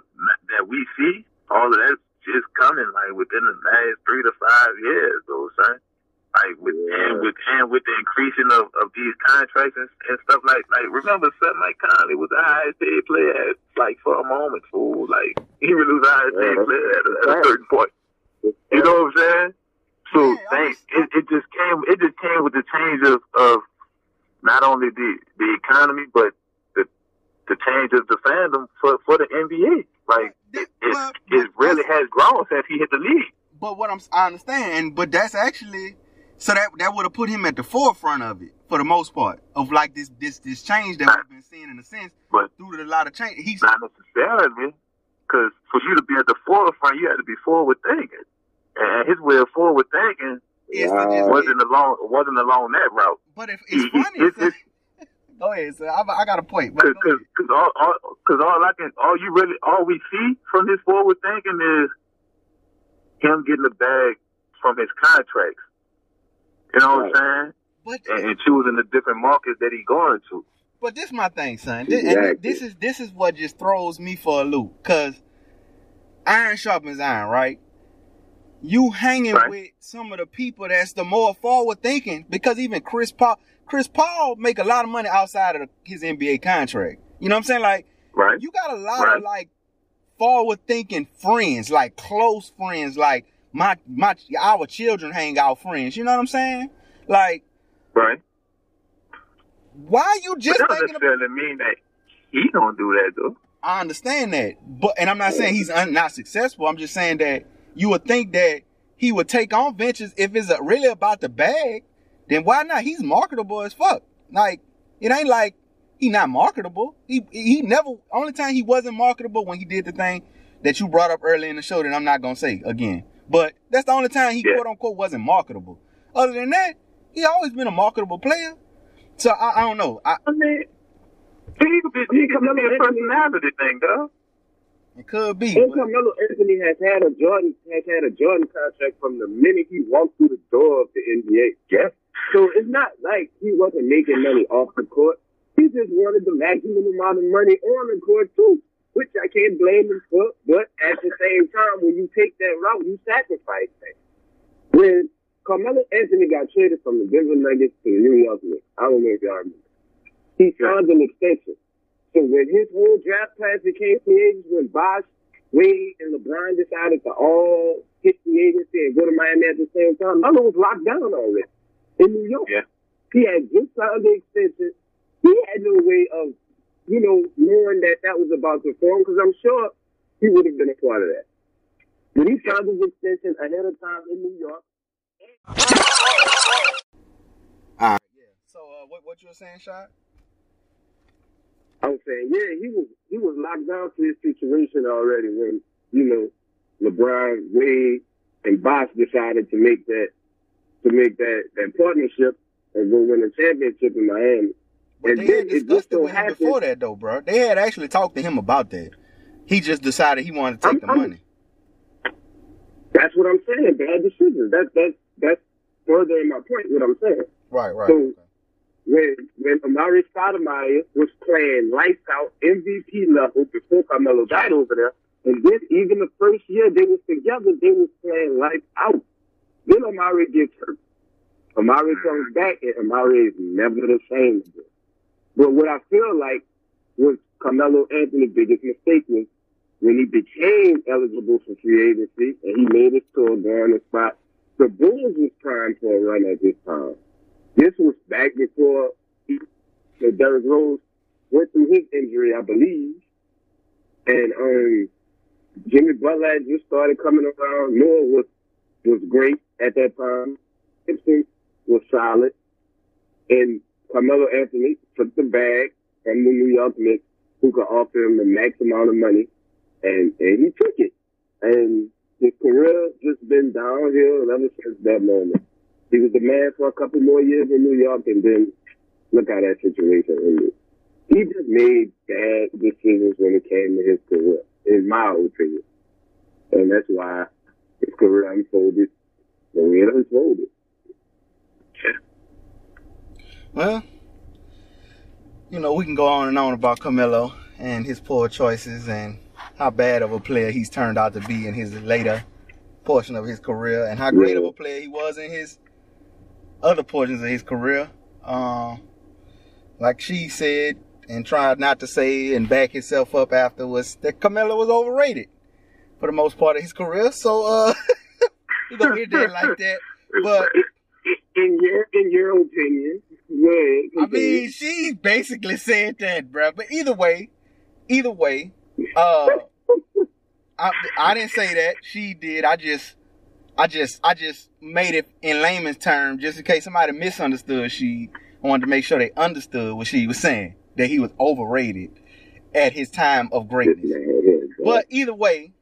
that we see. All of that's just coming like within the last three to five years, though, son. Like with Yeah. and with and with the increasing of, of these contracts and, and stuff like like remember something like Conley was the highest paid player at, like for a moment, fool. Like he was the highest paid Yeah. player at, a- at a certain point. You know what I'm saying? So Yeah, I it, it just came it just came with the change of, of not only the, the economy but the the change of the fandom for, for the NBA. Like it, it, it really has grown since he hit the league. But what I'm, I understand, but that's actually, so that that would have put him at the forefront of it for the most part of like this this this change that we've been seeing in a sense But through a lot of change. He's not necessarily, because for you to be at the forefront, you had to be forward thinking. And his way of forward thinking Wow. wasn't along wasn't along that route. but if it's funny, It's- son. go ahead, sir. I, I got a point. Cause, cause, cause all, all, cause all I can, all you really, all we see from his forward thinking is him getting the bag from his contracts. You know Right. what I'm saying? But And, and choosing the different markets that he going to. But this my thing, son. This, and Exactly. this is this is what just throws me for a loop. Cause iron sharpens iron, right? You hanging Right. with some of the people that's the more forward thinking. Because even Chris Paul, Chris Paul make a lot of money outside of the, his NBA contract. You know what I'm saying? Like Right? you got a lot Right. of like forward thinking friends, like close friends, like my my our children hang out friends. You know what I'm saying? Like Right? why you just But that doesn't about mean that he don't do that though. I understand that, but and I'm not saying he's un, not successful. I'm just saying that you would think that he would take on ventures if it's really about the bag. Then why not? He's marketable as fuck. Like it ain't like he not marketable. He he never. Only time he wasn't marketable when he did the thing that you brought up early in the show that I'm not gonna say again. But that's the only time he Yeah. quote unquote wasn't marketable. Other than that, he always been a marketable player. So I, I don't know. I, I mean, he could be, he could be a personality thing, though. it could be. And Carmelo Anthony has had a Jordan has had a Jordan contract from the minute he walked through the door of the NBA. Yeah. So it's not like he wasn't making money off the court. He just wanted the maximum amount of money on the court too, which I can't blame him for. But at the same time, when you take that route, you sacrifice things. When Carmelo Anthony got traded from the Denver Nuggets to the New York Knicks, I don't know if y'all remember. He signed an extension. So when his whole draft class became free agents, when Bosh, Wade, and LeBron decided to all hit the agency and go to Miami at the same time, Melo was locked down already in New York. Yeah. He had just signed the extension. He had no way of, you know, knowing that that was about to form because I'm sure he would have been a part of that. But he signed his extension ahead of time in New York. All right. Yeah. So uh, what what you were saying, shot? I was saying, yeah, he was he was locked down to his situation already when you know LeBron, Wade, and Bosh decided to make that to make that that partnership and go win a championship in Miami. But they had it discussed it so with him happened- before that, though, bro. They had actually talked to him about that. He just decided he wanted to take I'm- the I'm- money. That's what I'm saying. Bad decisions. That's that's that's furthering my point. What I'm saying. Right, right. So- okay. when when Amar'e Stoudemire was playing lights out MVP level before Carmelo got over there, and then even the first year they was together, they was playing lights out. Then Amar'e gets hurt. Amar'e comes back, and Amar'e is never the same again. But what I feel like was Carmelo Anthony's biggest mistake was when he became eligible for free agency and he made his tour during the spot. The Bulls was primed for a run at this time. This was back before he, so Derrick Rose went through his injury, I believe. And um, Jimmy Butler just started coming around. Noah was was great at that time. Gibson was solid. And Carmelo Anthony took the bag from the New York Knicks, who could offer him the max amount of money, and and he took it. And his career just been downhill ever since that moment. He was the man for a couple more years in New York, and then look how that situation ended. He just made bad decisions when it came to his career, in my opinion. And that's why his career unfolded the way it unfolded. Well, you know, we can go on and on about Carmelo and his poor choices and how bad of a player he's turned out to be in his later portion of his career and how great of a player he was in his other portions of his career. Um, like she said and tried not to say and back himself up afterwards that Carmelo was overrated for the most part of his career. So, uh, we gonna hit that like that. But In your in your opinion, yeah, I mean, she basically said that, bro. But either way, either way, uh, I I didn't say that. She did. I just, I just, I just made it in layman's terms, just in case somebody misunderstood. She wanted to make sure they understood what she was saying, that he was overrated at his time of greatness. But either way,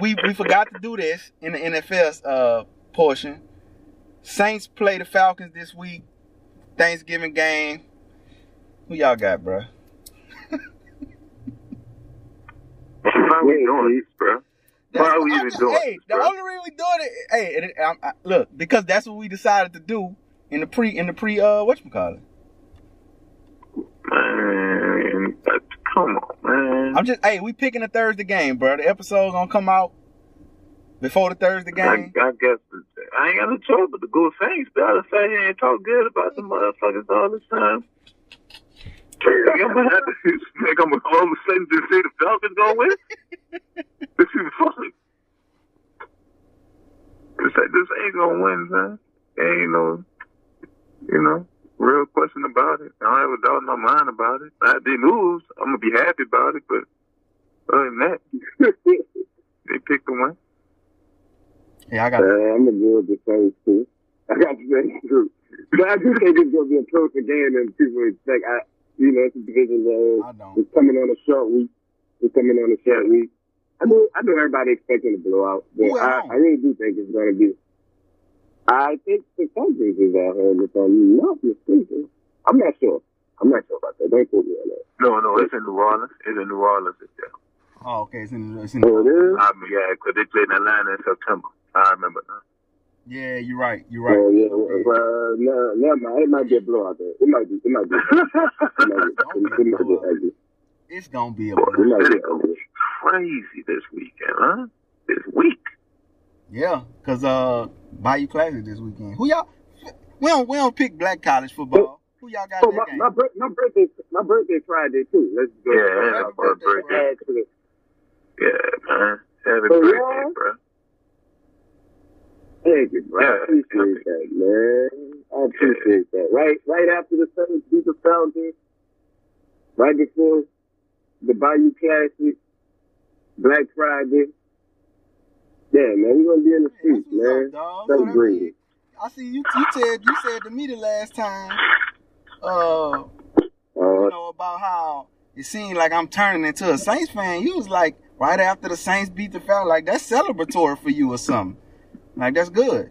we we forgot to do this in the NFL's uh portion. Saints play the Falcons this week. Thanksgiving game. Who y'all got, bro? How we doing, bro? Why are we I'm even just- doing Hey, this, the only reason we doing it, hey, it, I, I, look, because that's what we decided to do in the pre, in the pre, uh, what you call it? Man, come on, man. I'm just, hey, we picking a Thursday game, bro. The episode's gonna come out before the Thursday game. I guess I ain't got no choice but to go Saints. But I sit here and talk good about the motherfuckers all the time. I'm gonna have to I'm all of a sudden just say the Falcons gonna win. This is funny. This, this ain't gonna win, man. Ain't no, you know, real question about it. I don't have a doubt in my mind about it. If they lose, I'm gonna be happy about it. But other than that, they picked the win. Yeah, I Uh, got. I'm gonna go with the Saints too. I got the Saints too. But I do think it's gonna be a closer game than people expect. I, you know, it's a division game. I don't. It's coming on a short week. It's coming on a short week. I know, I know everybody expecting a blowout, but Who at I, home? I really do think it's gonna be. I think the Falcons is at home, if I'm not mistaken. I'm not sure. I'm not sure about that. Don't quote me on that. No, no, it's in New Orleans. It's in New Orleans. It's there. Oh, okay. It's in. It's in Oh, it is? I mean, yeah, because they played in Atlanta in September. I remember now. yeah, you're right. You're right. Oh yeah, well, no, never mind. It might be a blowout. There. It might be. It might be. It might be, it might be. It's gonna be a. Boy, It might be ugly. crazy this weekend, huh? This week. Yeah, cause uh, Bayou Classic this weekend. Who y'all? We don't we don't pick black college football. Who y'all got Oh, in my, that game? my, my birthday, my birthday Friday too. Let's go. Yeah, Happy yeah, birthday, birthday. to the Yeah, man. Happy Oh, birthday, yeah? bro. Thank you, bro. I appreciate that, man. I appreciate that. Right, right after the Saints beat the Falcons, right before the Bayou Classic, Black Friday. Yeah, man, we're gonna be in the streets, man. up, dog. So that mean- I see you. You said you said to me the last time, uh, you Uh, know about how it seemed like I'm turning into a Saints fan. You was like right after the Saints beat the Falcons, like that's celebratory for you or something. Like that's good.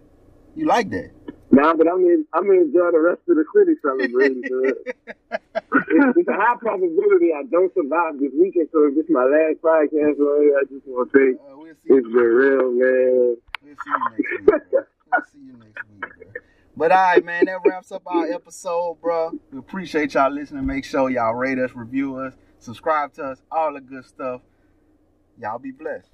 You like that? nah, but I'm in, I'm gonna enjoy the rest of the city celebrating. it's, it's a high probability I don't survive this weekend, so if it's my last podcast, man, I just want to say Uh, we'll it's been real, man. We'll see you next week. Bro. We'll see you next week, bro. But all right, man, that wraps up our episode, bro. We appreciate y'all listening. Make sure y'all rate us, review us, subscribe to us, all the good stuff. Y'all be blessed.